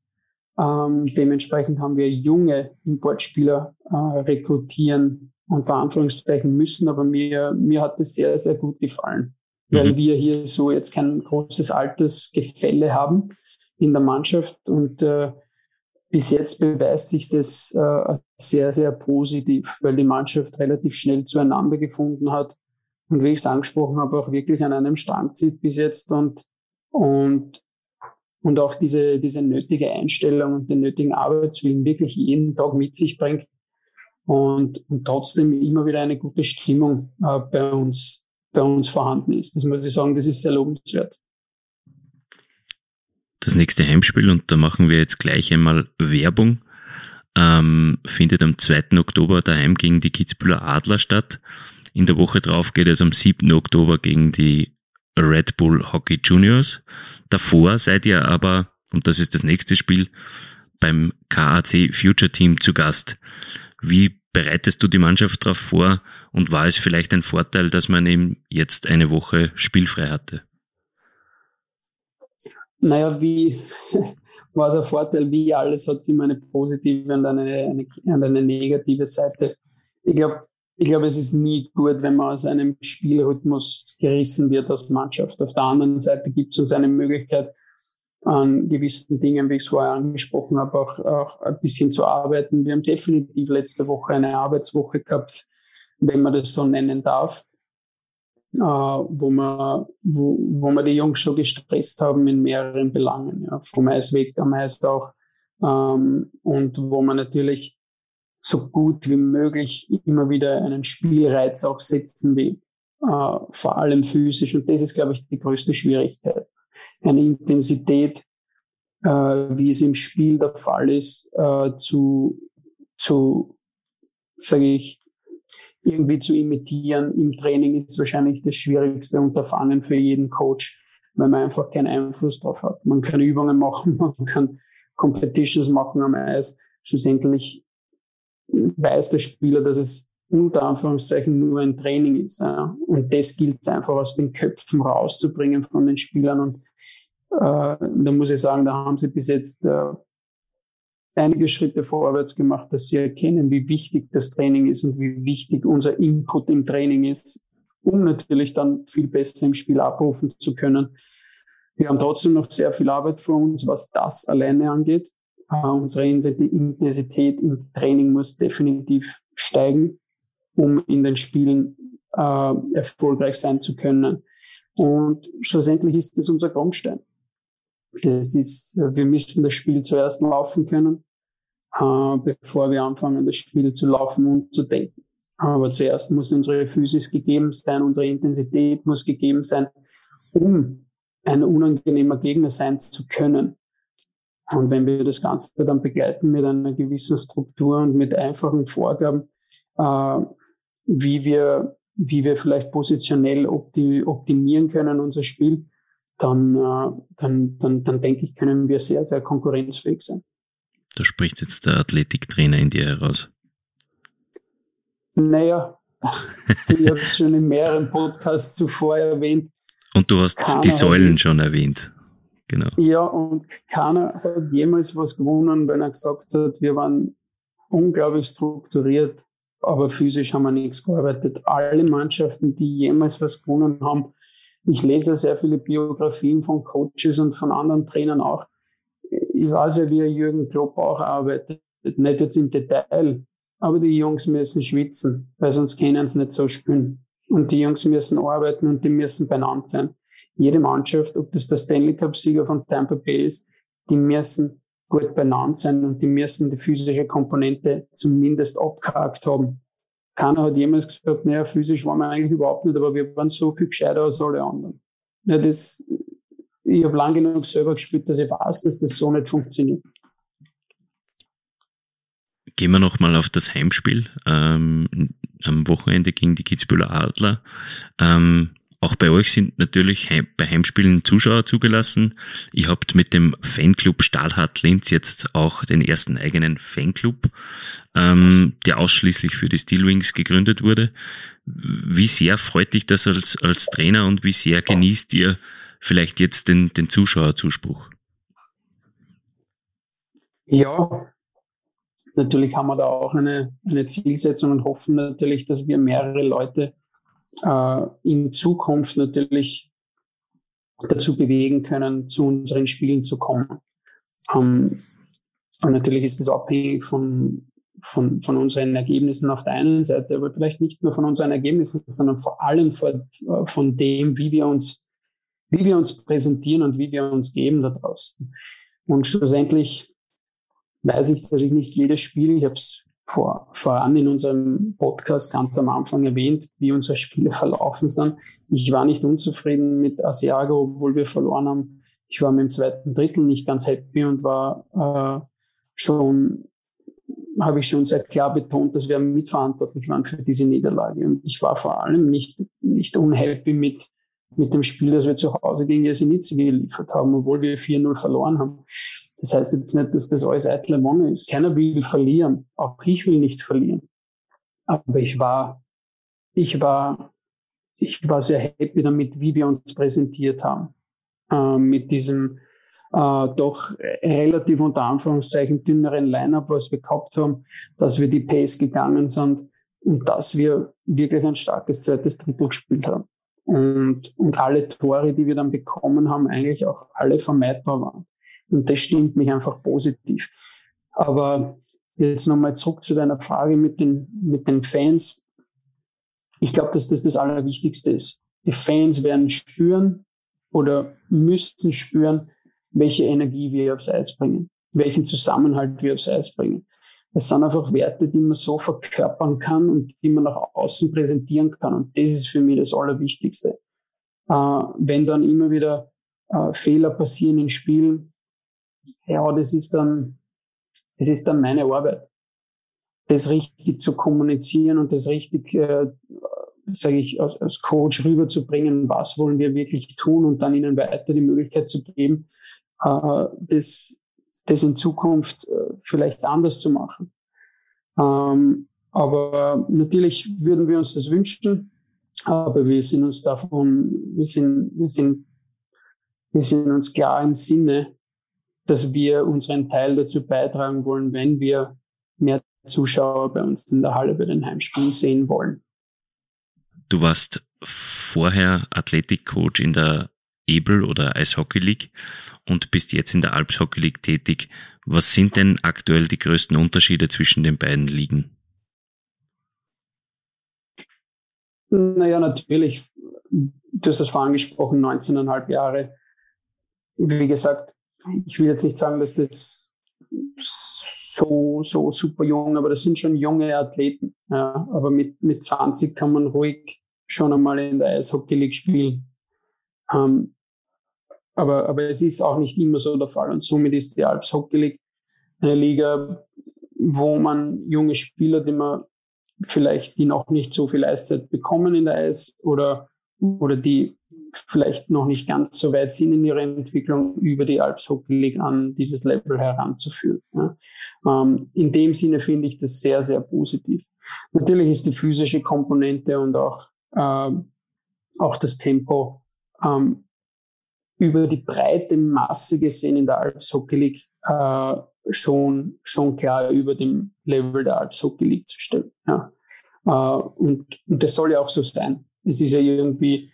Ähm, dementsprechend haben wir junge Importspieler äh, rekrutieren und Verantwortungszeichen müssen, aber mir, mir hat es sehr, sehr gut gefallen, mhm. weil wir hier so jetzt kein großes Altersgefälle haben in der Mannschaft und äh, bis jetzt beweist sich das äh, sehr, sehr positiv, weil die Mannschaft relativ schnell zueinander gefunden hat und wie ich es angesprochen habe, auch wirklich an einem Strang zieht bis jetzt und, und, und auch diese, diese nötige Einstellung und den nötigen Arbeitswillen wirklich jeden Tag mit sich bringt und, und trotzdem immer wieder eine gute Stimmung äh, bei uns, bei uns vorhanden ist. Das muss ich sagen, das ist sehr lobenswert. Das nächste Heimspiel, und da machen wir jetzt gleich einmal Werbung, ähm, findet am 2. Oktober daheim gegen die Kitzbühler Adler statt. In der Woche drauf geht es am 7. Oktober gegen die Red Bull Hockey Juniors. Davor seid ihr aber, und das ist das nächste Spiel, beim KAC Future Team zu Gast. Wie bereitest du die Mannschaft darauf vor und war es vielleicht ein Vorteil, dass man eben jetzt eine Woche spielfrei hatte? Naja, wie war es ein Vorteil, wie alles hat immer eine positive und eine, eine, eine negative Seite. Ich glaube, ich glaube, es ist nie gut, wenn man aus einem Spielrhythmus gerissen wird als Mannschaft. Auf der anderen Seite gibt es uns eine Möglichkeit, an gewissen Dingen, wie ich es vorher angesprochen habe, auch, auch ein bisschen zu arbeiten. Wir haben definitiv letzte Woche eine Arbeitswoche gehabt, wenn man das so nennen darf, äh, wo, man, wo, wo wir die Jungs schon gestresst haben in mehreren Belangen, ja, vom Eis weg am Eis auch. Ähm, und wo man natürlich so gut wie möglich immer wieder einen Spielreiz auch setzen will, äh, vor allem physisch. Und das ist, glaube ich, die größte Schwierigkeit. Eine Intensität, äh, wie es im Spiel der Fall ist, äh, zu, zu sage ich, irgendwie zu imitieren im Training ist wahrscheinlich das schwierigste Unterfangen für jeden Coach, weil man einfach keinen Einfluss drauf hat. Man kann Übungen machen, man kann Competitions machen am Eis. Schlussendlich weiß der Spieler, dass es unter Anführungszeichen nur ein Training ist. Ja. Und das gilt einfach aus den Köpfen rauszubringen von den Spielern. Und äh, da muss ich sagen, da haben sie bis jetzt äh, einige Schritte vorwärts gemacht, dass sie erkennen, wie wichtig das Training ist und wie wichtig unser Input im Training ist, um natürlich dann viel besser im Spiel abrufen zu können. Wir haben trotzdem noch sehr viel Arbeit vor uns, was das alleine angeht. Uh, unsere Intensität im Training muss definitiv steigen, um in den Spielen uh, erfolgreich sein zu können. Und schlussendlich ist das unser Grundstein. Das ist, wir müssen das Spiel zuerst laufen können, uh, bevor wir anfangen, das Spiel zu laufen und zu denken. Aber zuerst muss unsere Physis gegeben sein, unsere Intensität muss gegeben sein, um ein unangenehmer Gegner sein zu können. Und wenn wir das Ganze dann begleiten mit einer gewissen Struktur und mit einfachen Vorgaben, äh, wie wir, wie wir vielleicht positionell optimieren können, unser Spiel, dann, äh, dann, dann, dann denke ich, können wir sehr, sehr konkurrenzfähig sein. Da spricht jetzt der Athletiktrainer in dir heraus. Naja, ich habe es schon in mehreren Podcasts zuvor erwähnt. Und du hast Keiner die Säulen schon erwähnt. Genau. Ja, und keiner hat jemals was gewonnen, wenn er gesagt hat, wir waren unglaublich strukturiert, aber physisch haben wir nichts gearbeitet. Alle Mannschaften, die jemals was gewonnen haben, ich lese sehr viele Biografien von Coaches und von anderen Trainern auch. Ich weiß ja, wie Jürgen Klopp auch arbeitet. Nicht jetzt im Detail, aber die Jungs müssen schwitzen, weil sonst können sie nicht so spielen. Und die Jungs müssen arbeiten und die müssen benannt sein jede Mannschaft, ob das der Stanley Cup-Sieger von Tampa Bay ist, die müssen gut benannt sein und die müssen die physische Komponente zumindest abgehakt haben. Keiner hat jemals gesagt, naja, physisch waren wir eigentlich überhaupt nicht, aber wir waren so viel gescheiter als alle anderen. Ja, das, ich habe lang genug selber gespielt, dass ich weiß, dass das so nicht funktioniert. Gehen wir nochmal auf das Heimspiel ähm, am Wochenende gegen die Kitzbühler Adler. Ähm, auch bei euch sind natürlich bei Heimspielen Zuschauer zugelassen. Ihr habt mit dem Fanclub Stahlhardt Linz jetzt auch den ersten eigenen Fanclub, ähm, der ausschließlich für die Steelwings gegründet wurde. Wie sehr freut dich das als, als Trainer und wie sehr genießt ihr vielleicht jetzt den, den Zuschauerzuspruch? Ja, natürlich haben wir da auch eine, eine Zielsetzung und hoffen natürlich, dass wir mehrere Leute in Zukunft natürlich dazu bewegen können, zu unseren Spielen zu kommen. Ähm, und natürlich ist das abhängig von, von, von unseren Ergebnissen auf der einen Seite, aber vielleicht nicht nur von unseren Ergebnissen, sondern vor allem von, von dem, wie wir uns, wie wir uns präsentieren und wie wir uns geben da draußen. Und schlussendlich weiß ich, dass ich nicht jedes Spiel, ich habe es vor, voran in unserem Podcast ganz am Anfang erwähnt, wie unsere Spiele verlaufen sind. Ich war nicht unzufrieden mit Asiago, obwohl wir verloren haben. Ich war mit dem zweiten Drittel nicht ganz happy und war äh, schon, habe ich schon sehr klar betont, dass wir mitverantwortlich waren für diese Niederlage. Und ich war vor allem nicht, nicht unhappy mit, mit dem Spiel, das wir zu Hause gegen Jesenice geliefert haben, obwohl wir 4-0 verloren haben. Das heißt jetzt nicht, dass das alles eitle Wonne ist. Keiner will verlieren. Auch ich will nicht verlieren. Aber ich war, ich war, ich war sehr happy damit, wie wir uns präsentiert haben. Äh, mit diesem äh, doch relativ unter Anführungszeichen dünneren Line-up, was wir gehabt haben, dass wir die Pace gegangen sind und dass wir wirklich ein starkes zweites Drittel gespielt haben. Und, und alle Tore, die wir dann bekommen haben, eigentlich auch alle vermeidbar waren. Und das stimmt mich einfach positiv. Aber jetzt nochmal zurück zu deiner Frage mit den, mit den Fans. Ich glaube, dass das das Allerwichtigste ist. Die Fans werden spüren oder müssten spüren, welche Energie wir aufs Eis bringen, welchen Zusammenhalt wir aufs Eis bringen. Das sind einfach Werte, die man so verkörpern kann und die man nach außen präsentieren kann. Und das ist für mich das Allerwichtigste. Äh, wenn dann immer wieder äh, Fehler passieren in Spielen, ja, das ist dann, das ist dann meine Arbeit. Das richtig zu kommunizieren und das richtig, äh, sage ich, als, als Coach rüberzubringen, was wollen wir wirklich tun und dann ihnen weiter die Möglichkeit zu geben, äh, das, das in Zukunft äh, vielleicht anders zu machen. Ähm, aber natürlich würden wir uns das wünschen, aber wir sind uns davon, wir sind, wir sind, wir sind uns klar im Sinne, dass wir unseren Teil dazu beitragen wollen, wenn wir mehr Zuschauer bei uns in der Halle bei den Heimspielen sehen wollen. Du warst vorher Athletikcoach in der Ebel oder Eishockey League und bist jetzt in der Alps Hockey League tätig. Was sind denn aktuell die größten Unterschiede zwischen den beiden Ligen? Naja, natürlich. Du hast das vorhin gesprochen, 19,5 Jahre. Wie gesagt, ich will jetzt nicht sagen, dass das so, so super jung, aber das sind schon junge Athleten. Ja. Aber mit, mit 20 kann man ruhig schon einmal in der Eishockey League spielen. Ähm, aber, aber es ist auch nicht immer so der Fall. Und somit ist die Alps Hockey League eine Liga, wo man junge Spieler, die man vielleicht, die noch nicht so viel Eiszeit bekommen in der Eis oder, oder die vielleicht noch nicht ganz so weit sind in ihrer Entwicklung, über die Alps Hockey League an dieses Level heranzuführen. Ja. Ähm, in dem Sinne finde ich das sehr, sehr positiv. Natürlich ist die physische Komponente und auch, ähm, auch das Tempo ähm, über die breite Masse gesehen in der Alps Hockey League äh, schon, schon klar über dem Level der Alps Hockey League zu stellen. Ja. Äh, und, und das soll ja auch so sein. Es ist ja irgendwie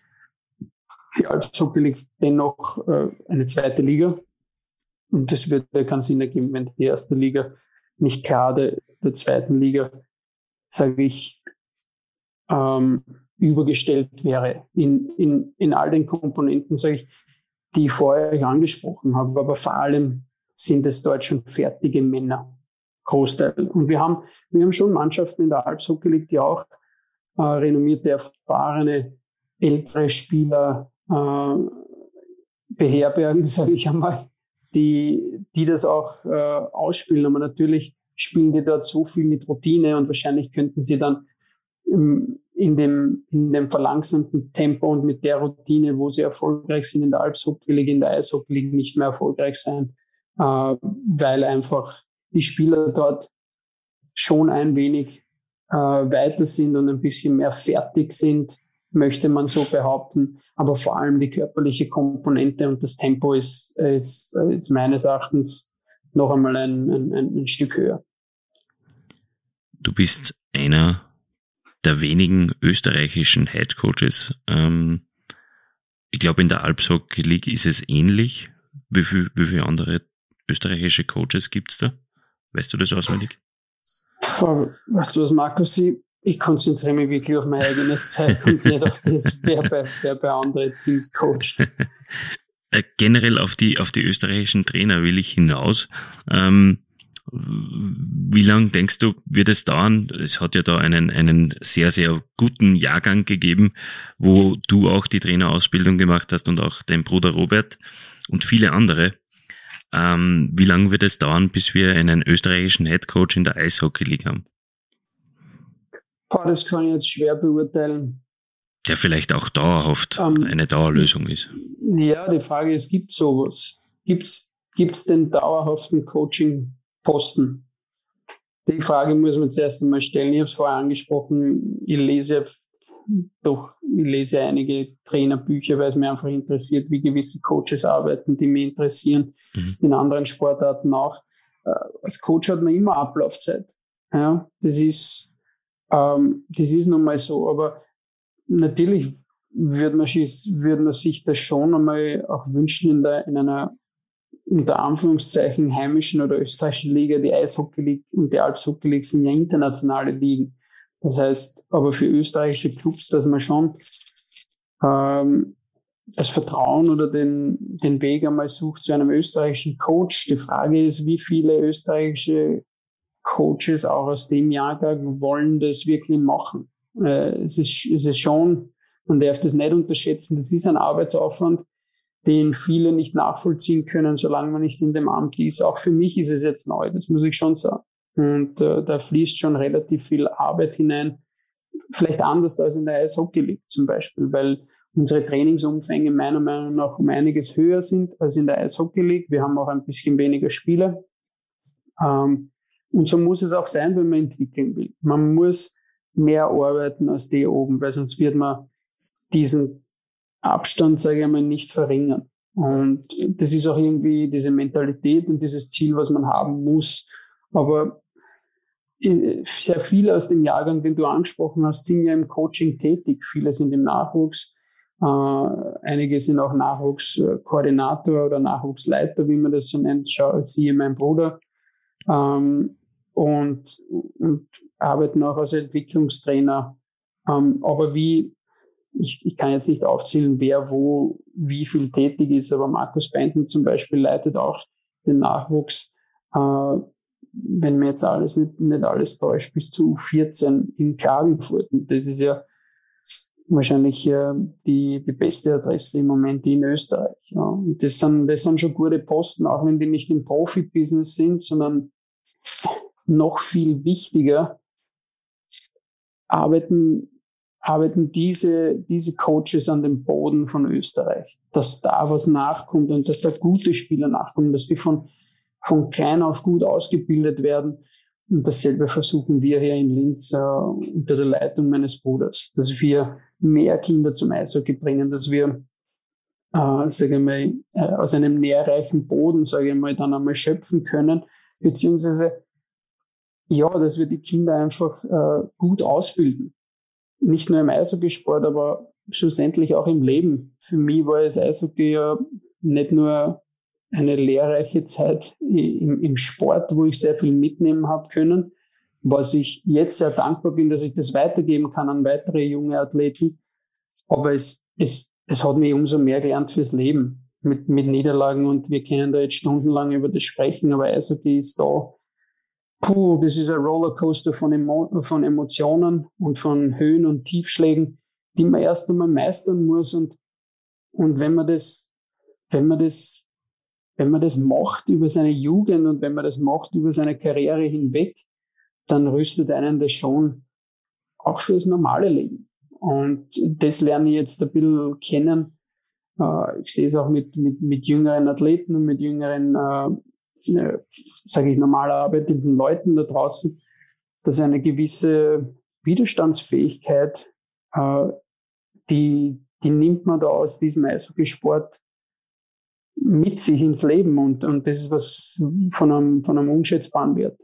die Alpshockey liegt dennoch äh, eine zweite Liga. Und das würde keinen Sinn ergeben, wenn die erste Liga nicht klar der, zweiten Liga, sage ich, ähm, übergestellt wäre. In, in, in all den Komponenten, sage ich, die ich vorher angesprochen habe. Aber vor allem sind es dort schon fertige Männer. Großteil. Und wir haben, wir haben schon Mannschaften in der Alpshockey die auch äh, renommierte, erfahrene, ältere Spieler äh, beherbergen, sage ich einmal, die, die das auch äh, ausspielen. Aber natürlich spielen die dort so viel mit Routine und wahrscheinlich könnten sie dann im, in dem, in dem verlangsamten Tempo und mit der Routine, wo sie erfolgreich sind in der Alpshockey League, in der Eishockey League nicht mehr erfolgreich sein, äh, weil einfach die Spieler dort schon ein wenig äh, weiter sind und ein bisschen mehr fertig sind, möchte man so behaupten, aber vor allem die körperliche Komponente und das Tempo ist, ist, ist meines Erachtens noch einmal ein, ein, ein Stück höher. Du bist einer der wenigen österreichischen Head Coaches. Ähm, ich glaube, in der Alps Hockey League ist es ähnlich. Wie, viel, wie viele andere österreichische Coaches gibt es da? Weißt du das auswendig? Weißt du was, Markus? Ich, ich konzentriere mich wirklich auf mein eigenes Zeug und nicht auf das, wer bei, wer bei anderen Teams coacht. Äh, generell auf die, auf die österreichischen Trainer will ich hinaus. Ähm, wie lange denkst du, wird es dauern? Es hat ja da einen, einen sehr, sehr guten Jahrgang gegeben, wo du auch die Trainerausbildung gemacht hast und auch dein Bruder Robert und viele andere. Ähm, wie lange wird es dauern, bis wir einen österreichischen Headcoach in der Eishockey League haben? Boah, das kann ich jetzt schwer beurteilen. Der vielleicht auch dauerhaft ähm, eine Dauerlösung ist. Ja, die Frage ist, gibt es sowas? Gibt es den dauerhaften Coaching-Posten? Die Frage muss man zuerst einmal stellen. Ich habe es vorher angesprochen, ich lese doch, ich lese einige Trainerbücher, weil es mir einfach interessiert, wie gewisse Coaches arbeiten, die mich interessieren, mhm. in anderen Sportarten auch. Äh, als Coach hat man immer Ablaufzeit. Ja, das ist, ähm, das ist nun mal so. Aber natürlich würde man, würde man sich das schon einmal auch wünschen in, der, in einer unter Anführungszeichen heimischen oder österreichischen Liga. Die Eishockey League und die Alpshockey League sind ja internationale Ligen. Das heißt, aber für österreichische Clubs, dass man schon ähm, das Vertrauen oder den, den Weg einmal sucht zu einem österreichischen Coach. Die Frage ist, wie viele österreichische Coaches auch aus dem Jahrgang wollen das wirklich machen. Äh, es, ist, es ist schon, man darf das nicht unterschätzen, das ist ein Arbeitsaufwand, den viele nicht nachvollziehen können, solange man nicht in dem Amt ist. Auch für mich ist es jetzt neu, das muss ich schon sagen. Und äh, da fließt schon relativ viel Arbeit hinein. Vielleicht anders als in der Eishockey League zum Beispiel, weil unsere Trainingsumfänge meiner Meinung nach um einiges höher sind als in der Eishockey League. Wir haben auch ein bisschen weniger Spiele. Ähm, und so muss es auch sein, wenn man entwickeln will. Man muss mehr arbeiten als die oben, weil sonst wird man diesen Abstand, sage ich einmal, nicht verringern. Und das ist auch irgendwie diese Mentalität und dieses Ziel, was man haben muss. Aber sehr viele aus dem Jahrgang, den du angesprochen hast, sind ja im Coaching tätig. Viele sind im Nachwuchs. Äh, einige sind auch Nachwuchskoordinator oder Nachwuchsleiter, wie man das so nennt. Schau, siehe mein Bruder. Ähm, und, und arbeiten auch als Entwicklungstrainer. Ähm, aber wie, ich, ich kann jetzt nicht aufzählen, wer wo wie viel tätig ist, aber Markus Benten zum Beispiel leitet auch den Nachwuchs. Äh, wenn mir jetzt alles nicht, nicht alles täuscht, bis zu 14 in Klagenfurt. Und das ist ja wahrscheinlich äh, die, die beste Adresse im Moment in Österreich. Ja. Und das sind, das sind schon gute Posten, auch wenn die nicht im Profi-Business sind, sondern noch viel wichtiger arbeiten, arbeiten diese, diese Coaches an dem Boden von Österreich, dass da was nachkommt und dass da gute Spieler nachkommen, dass die von von klein auf gut ausgebildet werden. Und dasselbe versuchen wir hier in Linz äh, unter der Leitung meines Bruders, dass wir mehr Kinder zum Eishockey bringen, dass wir, äh, sage ich mal, äh, aus einem nährreichen Boden, sage ich mal, dann einmal schöpfen können, beziehungsweise ja, dass wir die Kinder einfach äh, gut ausbilden. Nicht nur im Eishockeysport, aber schlussendlich auch im Leben. Für mich war es Eishockey ja nicht nur eine lehrreiche Zeit im, im Sport, wo ich sehr viel mitnehmen habe können, was ich jetzt sehr dankbar bin, dass ich das weitergeben kann an weitere junge Athleten. Aber es, es, es hat mich umso mehr gelernt fürs Leben mit, mit Niederlagen und wir können da jetzt stundenlang über das sprechen, aber Eishockey ist da. Puh, das ist ein Rollercoaster von, Emo von Emotionen und von Höhen und Tiefschlägen, die man erst einmal meistern muss und, und wenn man das, wenn man das wenn man das macht über seine Jugend und wenn man das macht über seine Karriere hinweg, dann rüstet einen das schon auch fürs normale Leben. Und das lerne ich jetzt ein bisschen kennen. Äh, ich sehe es auch mit, mit, mit jüngeren Athleten und mit jüngeren, äh, sage ich, normal arbeitenden Leuten da draußen, dass eine gewisse Widerstandsfähigkeit, äh, die, die nimmt man da aus diesem Eishockeysport mit sich ins Leben und, und das ist was von einem, von einem unschätzbaren Wert.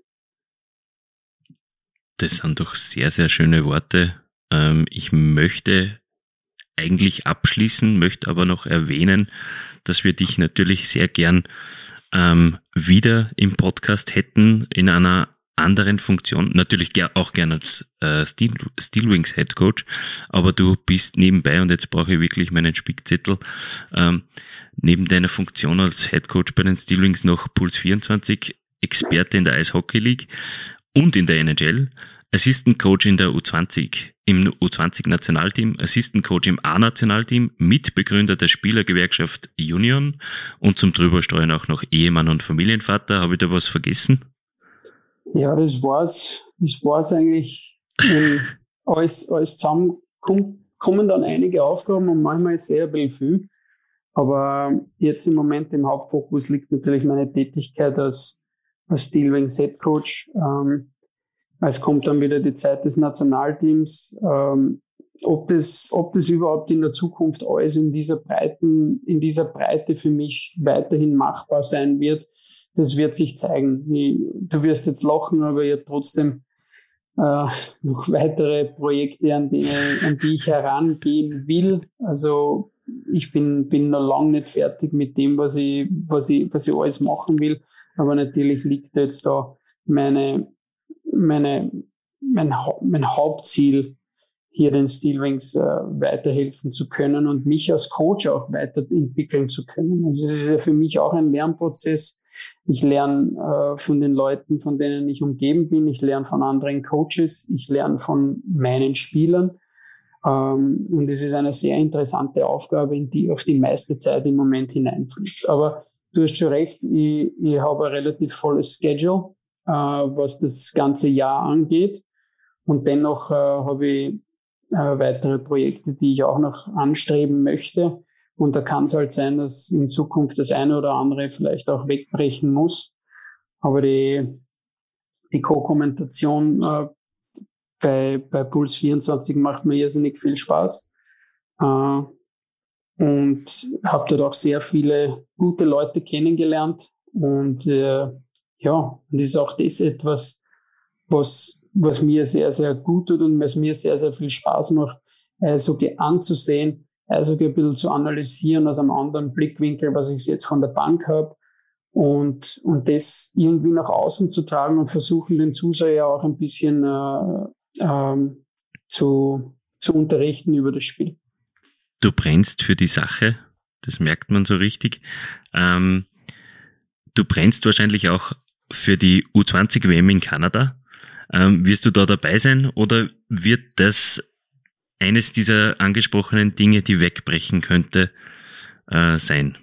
Das sind doch sehr, sehr schöne Worte. Ähm, ich möchte eigentlich abschließen, möchte aber noch erwähnen, dass wir dich natürlich sehr gern ähm, wieder im Podcast hätten in einer anderen Funktion, natürlich auch gerne als äh, Steel, Steelwings Head Coach, aber du bist nebenbei, und jetzt brauche ich wirklich meinen Spickzettel, ähm, neben deiner Funktion als Head Coach bei den Steelwings noch Puls 24 Experte in der Eishockey League und in der NHL, Assistant Coach in der U20, im U20 Nationalteam, Assistant Coach im A-Nationalteam, Mitbegründer der Spielergewerkschaft Union und zum Drübersteuern auch noch Ehemann und Familienvater. Habe ich da was vergessen? Ja, das war's. Das war's eigentlich. alles, alles zusammen kommen dann einige Aufgaben und manchmal sehr viel. Aber jetzt im Moment im Hauptfokus liegt natürlich meine Tätigkeit als, als Steelwings Head Coach. Ähm, es kommt dann wieder die Zeit des Nationalteams. Ähm, ob das, ob das überhaupt in der Zukunft alles in dieser Breiten, in dieser Breite für mich weiterhin machbar sein wird, das wird sich zeigen. Ich, du wirst jetzt lachen, aber ich habe trotzdem äh, noch weitere Projekte, an die, an die ich herangehen will. Also ich bin, bin noch lange nicht fertig mit dem, was ich, was ich, was ich alles machen will. Aber natürlich liegt jetzt da meine, meine, mein, mein Hauptziel, hier den Steelwings äh, weiterhelfen zu können und mich als Coach auch weiterentwickeln zu können. Also das ist ja für mich auch ein Lernprozess. Ich lerne äh, von den Leuten, von denen ich umgeben bin. Ich lerne von anderen Coaches. Ich lerne von meinen Spielern. Ähm, und es ist eine sehr interessante Aufgabe, in die auch die meiste Zeit im Moment hineinfließt. Aber du hast schon recht, ich, ich habe ein relativ volles Schedule, äh, was das ganze Jahr angeht. Und dennoch äh, habe ich äh, weitere Projekte, die ich auch noch anstreben möchte. Und da kann es halt sein, dass in Zukunft das eine oder andere vielleicht auch wegbrechen muss. Aber die, die Co-Kommentation äh, bei, bei Puls 24 macht mir irrsinnig viel Spaß. Äh, und habe dort auch sehr viele gute Leute kennengelernt. Und äh, ja, und das ist auch das etwas, was was mir sehr, sehr gut tut und was mir sehr, sehr viel Spaß macht, Eishockey anzusehen, Eishockey ein bisschen zu analysieren aus einem anderen Blickwinkel, was ich jetzt von der Bank habe und, und das irgendwie nach außen zu tragen und versuchen, den Zuseher auch ein bisschen äh, ähm, zu, zu unterrichten über das Spiel. Du brennst für die Sache, das merkt man so richtig. Ähm, du brennst wahrscheinlich auch für die U20-WM in Kanada. Ähm, wirst du da dabei sein oder wird das eines dieser angesprochenen Dinge, die wegbrechen könnte, äh, sein?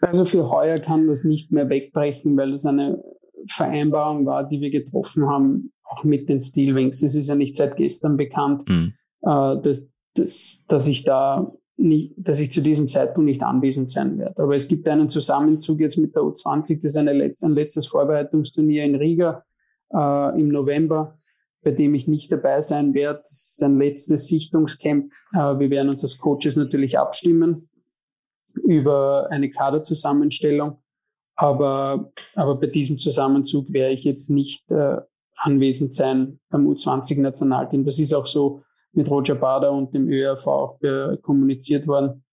Also für heuer kann das nicht mehr wegbrechen, weil es eine Vereinbarung war, die wir getroffen haben, auch mit den Steelwings. Es ist ja nicht seit gestern bekannt, mhm. äh, dass, dass, dass ich da nicht, dass ich zu diesem Zeitpunkt nicht anwesend sein werde. Aber es gibt einen Zusammenzug jetzt mit der U20, das ist eine Letz-, ein letztes Vorbereitungsturnier in Riga äh, im November, bei dem ich nicht dabei sein werde. Das ist ein letztes Sichtungscamp. Äh, wir werden uns als Coaches natürlich abstimmen über eine Kaderzusammenstellung. Aber, aber bei diesem Zusammenzug werde ich jetzt nicht äh, anwesend sein beim U20-Nationalteam. Das ist auch so mit Roger Bader und dem ÖRV auch äh, kommuniziert worden.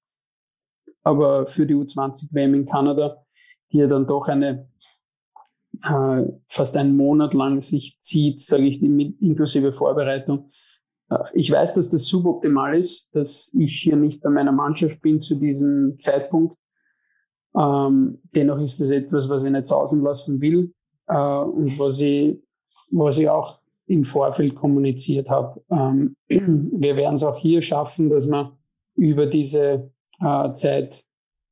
Aber für die U20-WM in Kanada, die ja dann doch eine äh, fast einen Monat lang sich zieht, sage ich, inklusive Vorbereitung. Äh, ich weiß, dass das suboptimal ist, dass ich hier nicht bei meiner Mannschaft bin zu diesem Zeitpunkt. Ähm, dennoch ist das etwas, was ich nicht sausen lassen will äh, und was ich, was ich auch im Vorfeld kommuniziert habe. Ähm, wir werden es auch hier schaffen, dass wir über diese äh, Zeit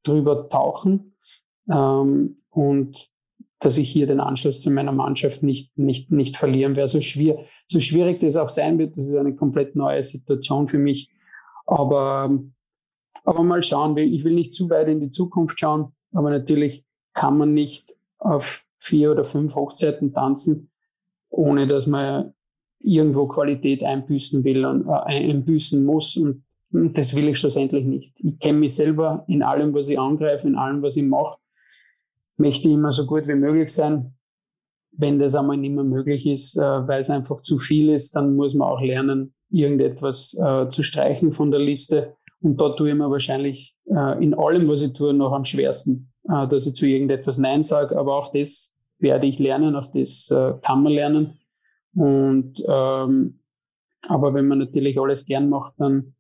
drüber tauchen ähm, und dass ich hier den Anschluss zu meiner Mannschaft nicht, nicht, nicht verlieren werde. So, schwer, so schwierig das auch sein wird, das ist eine komplett neue Situation für mich. Aber, aber mal schauen, ich will nicht zu weit in die Zukunft schauen, aber natürlich kann man nicht auf vier oder fünf Hochzeiten tanzen, ohne dass man irgendwo Qualität einbüßen will und äh, einbüßen muss. Und das will ich schlussendlich nicht. Ich kenne mich selber in allem, was ich angreife, in allem, was ich mache möchte immer so gut wie möglich sein. Wenn das einmal nicht mehr möglich ist, äh, weil es einfach zu viel ist, dann muss man auch lernen, irgendetwas äh, zu streichen von der Liste. Und dort tue ich mir wahrscheinlich äh, in allem, was ich tue, noch am schwersten, äh, dass ich zu irgendetwas Nein sage. Aber auch das werde ich lernen, auch das äh, kann man lernen. Und ähm, aber wenn man natürlich alles gern macht, dann,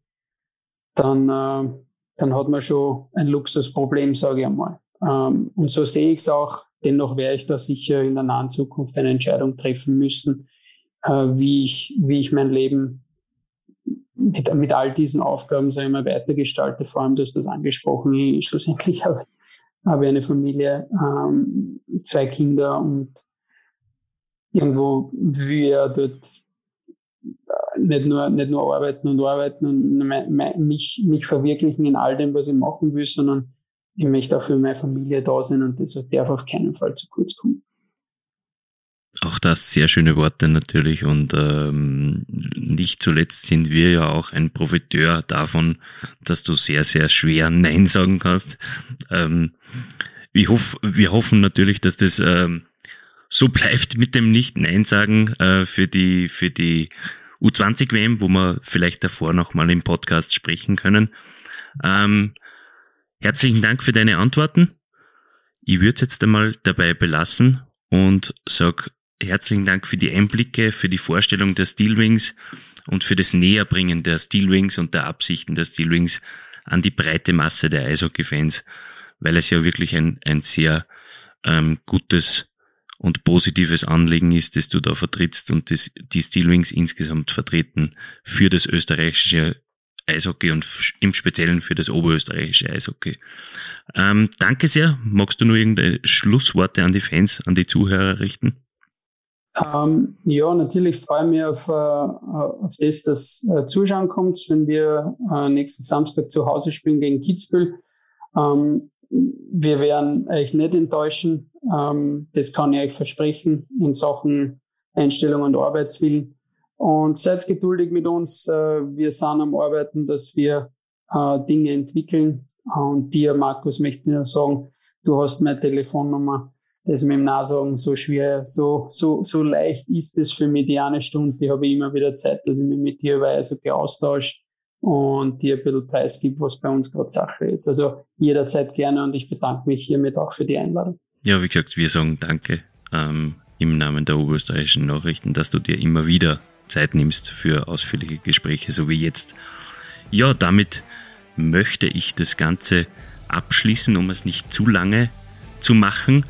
dann, äh, dann hat man schon ein Luxusproblem, sage ich einmal. Ähm, und so sehe ich es auch. Dennoch werde ich da sicher in der nahen Zukunft eine Entscheidung treffen müssen, äh, wie, ich, wie ich mein Leben mit, mit all diesen Aufgaben sage ich mal, weitergestalte. Vor allem, du hast das angesprochen, ich schlussendlich habe, habe eine Familie, ähm, zwei Kinder und irgendwo wir dort äh, nicht nur, nicht nur arbeiten und arbeiten und mich, mich verwirklichen in all dem, was ich machen will, sondern ich möchte auch für meine Familie da sein und das darf auf keinen Fall zu kurz kommen. Auch das sehr schöne Worte natürlich und ähm, nicht zuletzt sind wir ja auch ein Profiteur davon, dass du sehr, sehr schwer Nein sagen kannst. Ähm, ich hoff, wir hoffen natürlich, dass das ähm, so bleibt mit dem Nicht-Nein sagen äh, für die, für die U20-WM, wo wir vielleicht davor nochmal im Podcast sprechen können. Ähm, herzlichen Dank für deine Antworten. Ich würde es jetzt einmal dabei belassen und sag herzlichen Dank für die Einblicke, für die Vorstellung der Steelwings und für das Näherbringen der Steelwings und der Absichten der Steelwings an die breite Masse der Eishockey-Fans, weil es ja wirklich ein, ein sehr ähm, gutes und positives Anliegen ist, das du da vertrittst und das die Steelwings insgesamt vertreten für das österreichische Eishockey und im Speziellen für das oberösterreichische Eishockey. Ähm, danke sehr. Magst du nur irgendeine Schlussworte an die Fans, an die Zuhörer richten? Ähm, ja, natürlich freue ich mich auf, äh, auf das, dass äh, Zuschauen kommt, wenn wir äh, nächsten Samstag zu Hause spielen gegen Kitzbühel. Ähm, wir werden euch nicht enttäuschen. Ähm, das kann ich euch versprechen in Sachen Einstellung und Arbeitswillen. Und seid geduldig mit uns. Äh, wir sind am Arbeiten, dass wir äh, Dinge entwickeln. Und dir, Markus, möchte ich nur sagen, du hast meine Telefonnummer. Das mit dem Nachsagen so schwer, so, so, so leicht ist es für mich die eine Stunde. Ich habe immer wieder Zeit, dass ich mich mit dir über Eishockey austausche und dir ein bisschen preisgibt, was bei uns gerade Sache ist. Also jederzeit gerne und ich bedanke mich hiermit auch für die Einladung. Ja, wie gesagt, wir sagen Danke ähm, im Namen der oberösterreichischen Nachrichten, dass du dir immer wieder Zeit nimmst für ausführliche Gespräche, so wie jetzt. Ja, damit möchte ich das Ganze abschließen, um es nicht zu lange zu machen.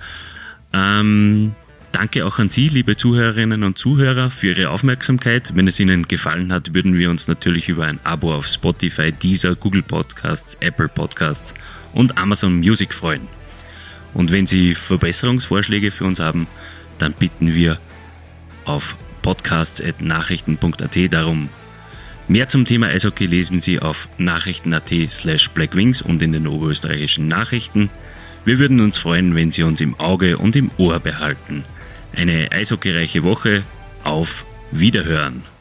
Ähm, danke auch an Sie, liebe Zuhörerinnen und Zuhörer, für Ihre Aufmerksamkeit. Wenn es Ihnen gefallen hat, würden wir uns natürlich über ein Abo auf Spotify, Deezer, Google Podcasts, Apple Podcasts und Amazon Music freuen. Und wenn Sie Verbesserungsvorschläge für uns haben, dann bitten wir auf podcasts.nachrichten.at darum. Mehr zum Thema Eishockey lesen Sie auf nachrichten.at slash blackwings und in den oberösterreichischen Nachrichten. Wir würden uns freuen, wenn Sie uns im Auge und im Ohr behalten. Eine eishockeyreiche Woche. Auf Wiederhören!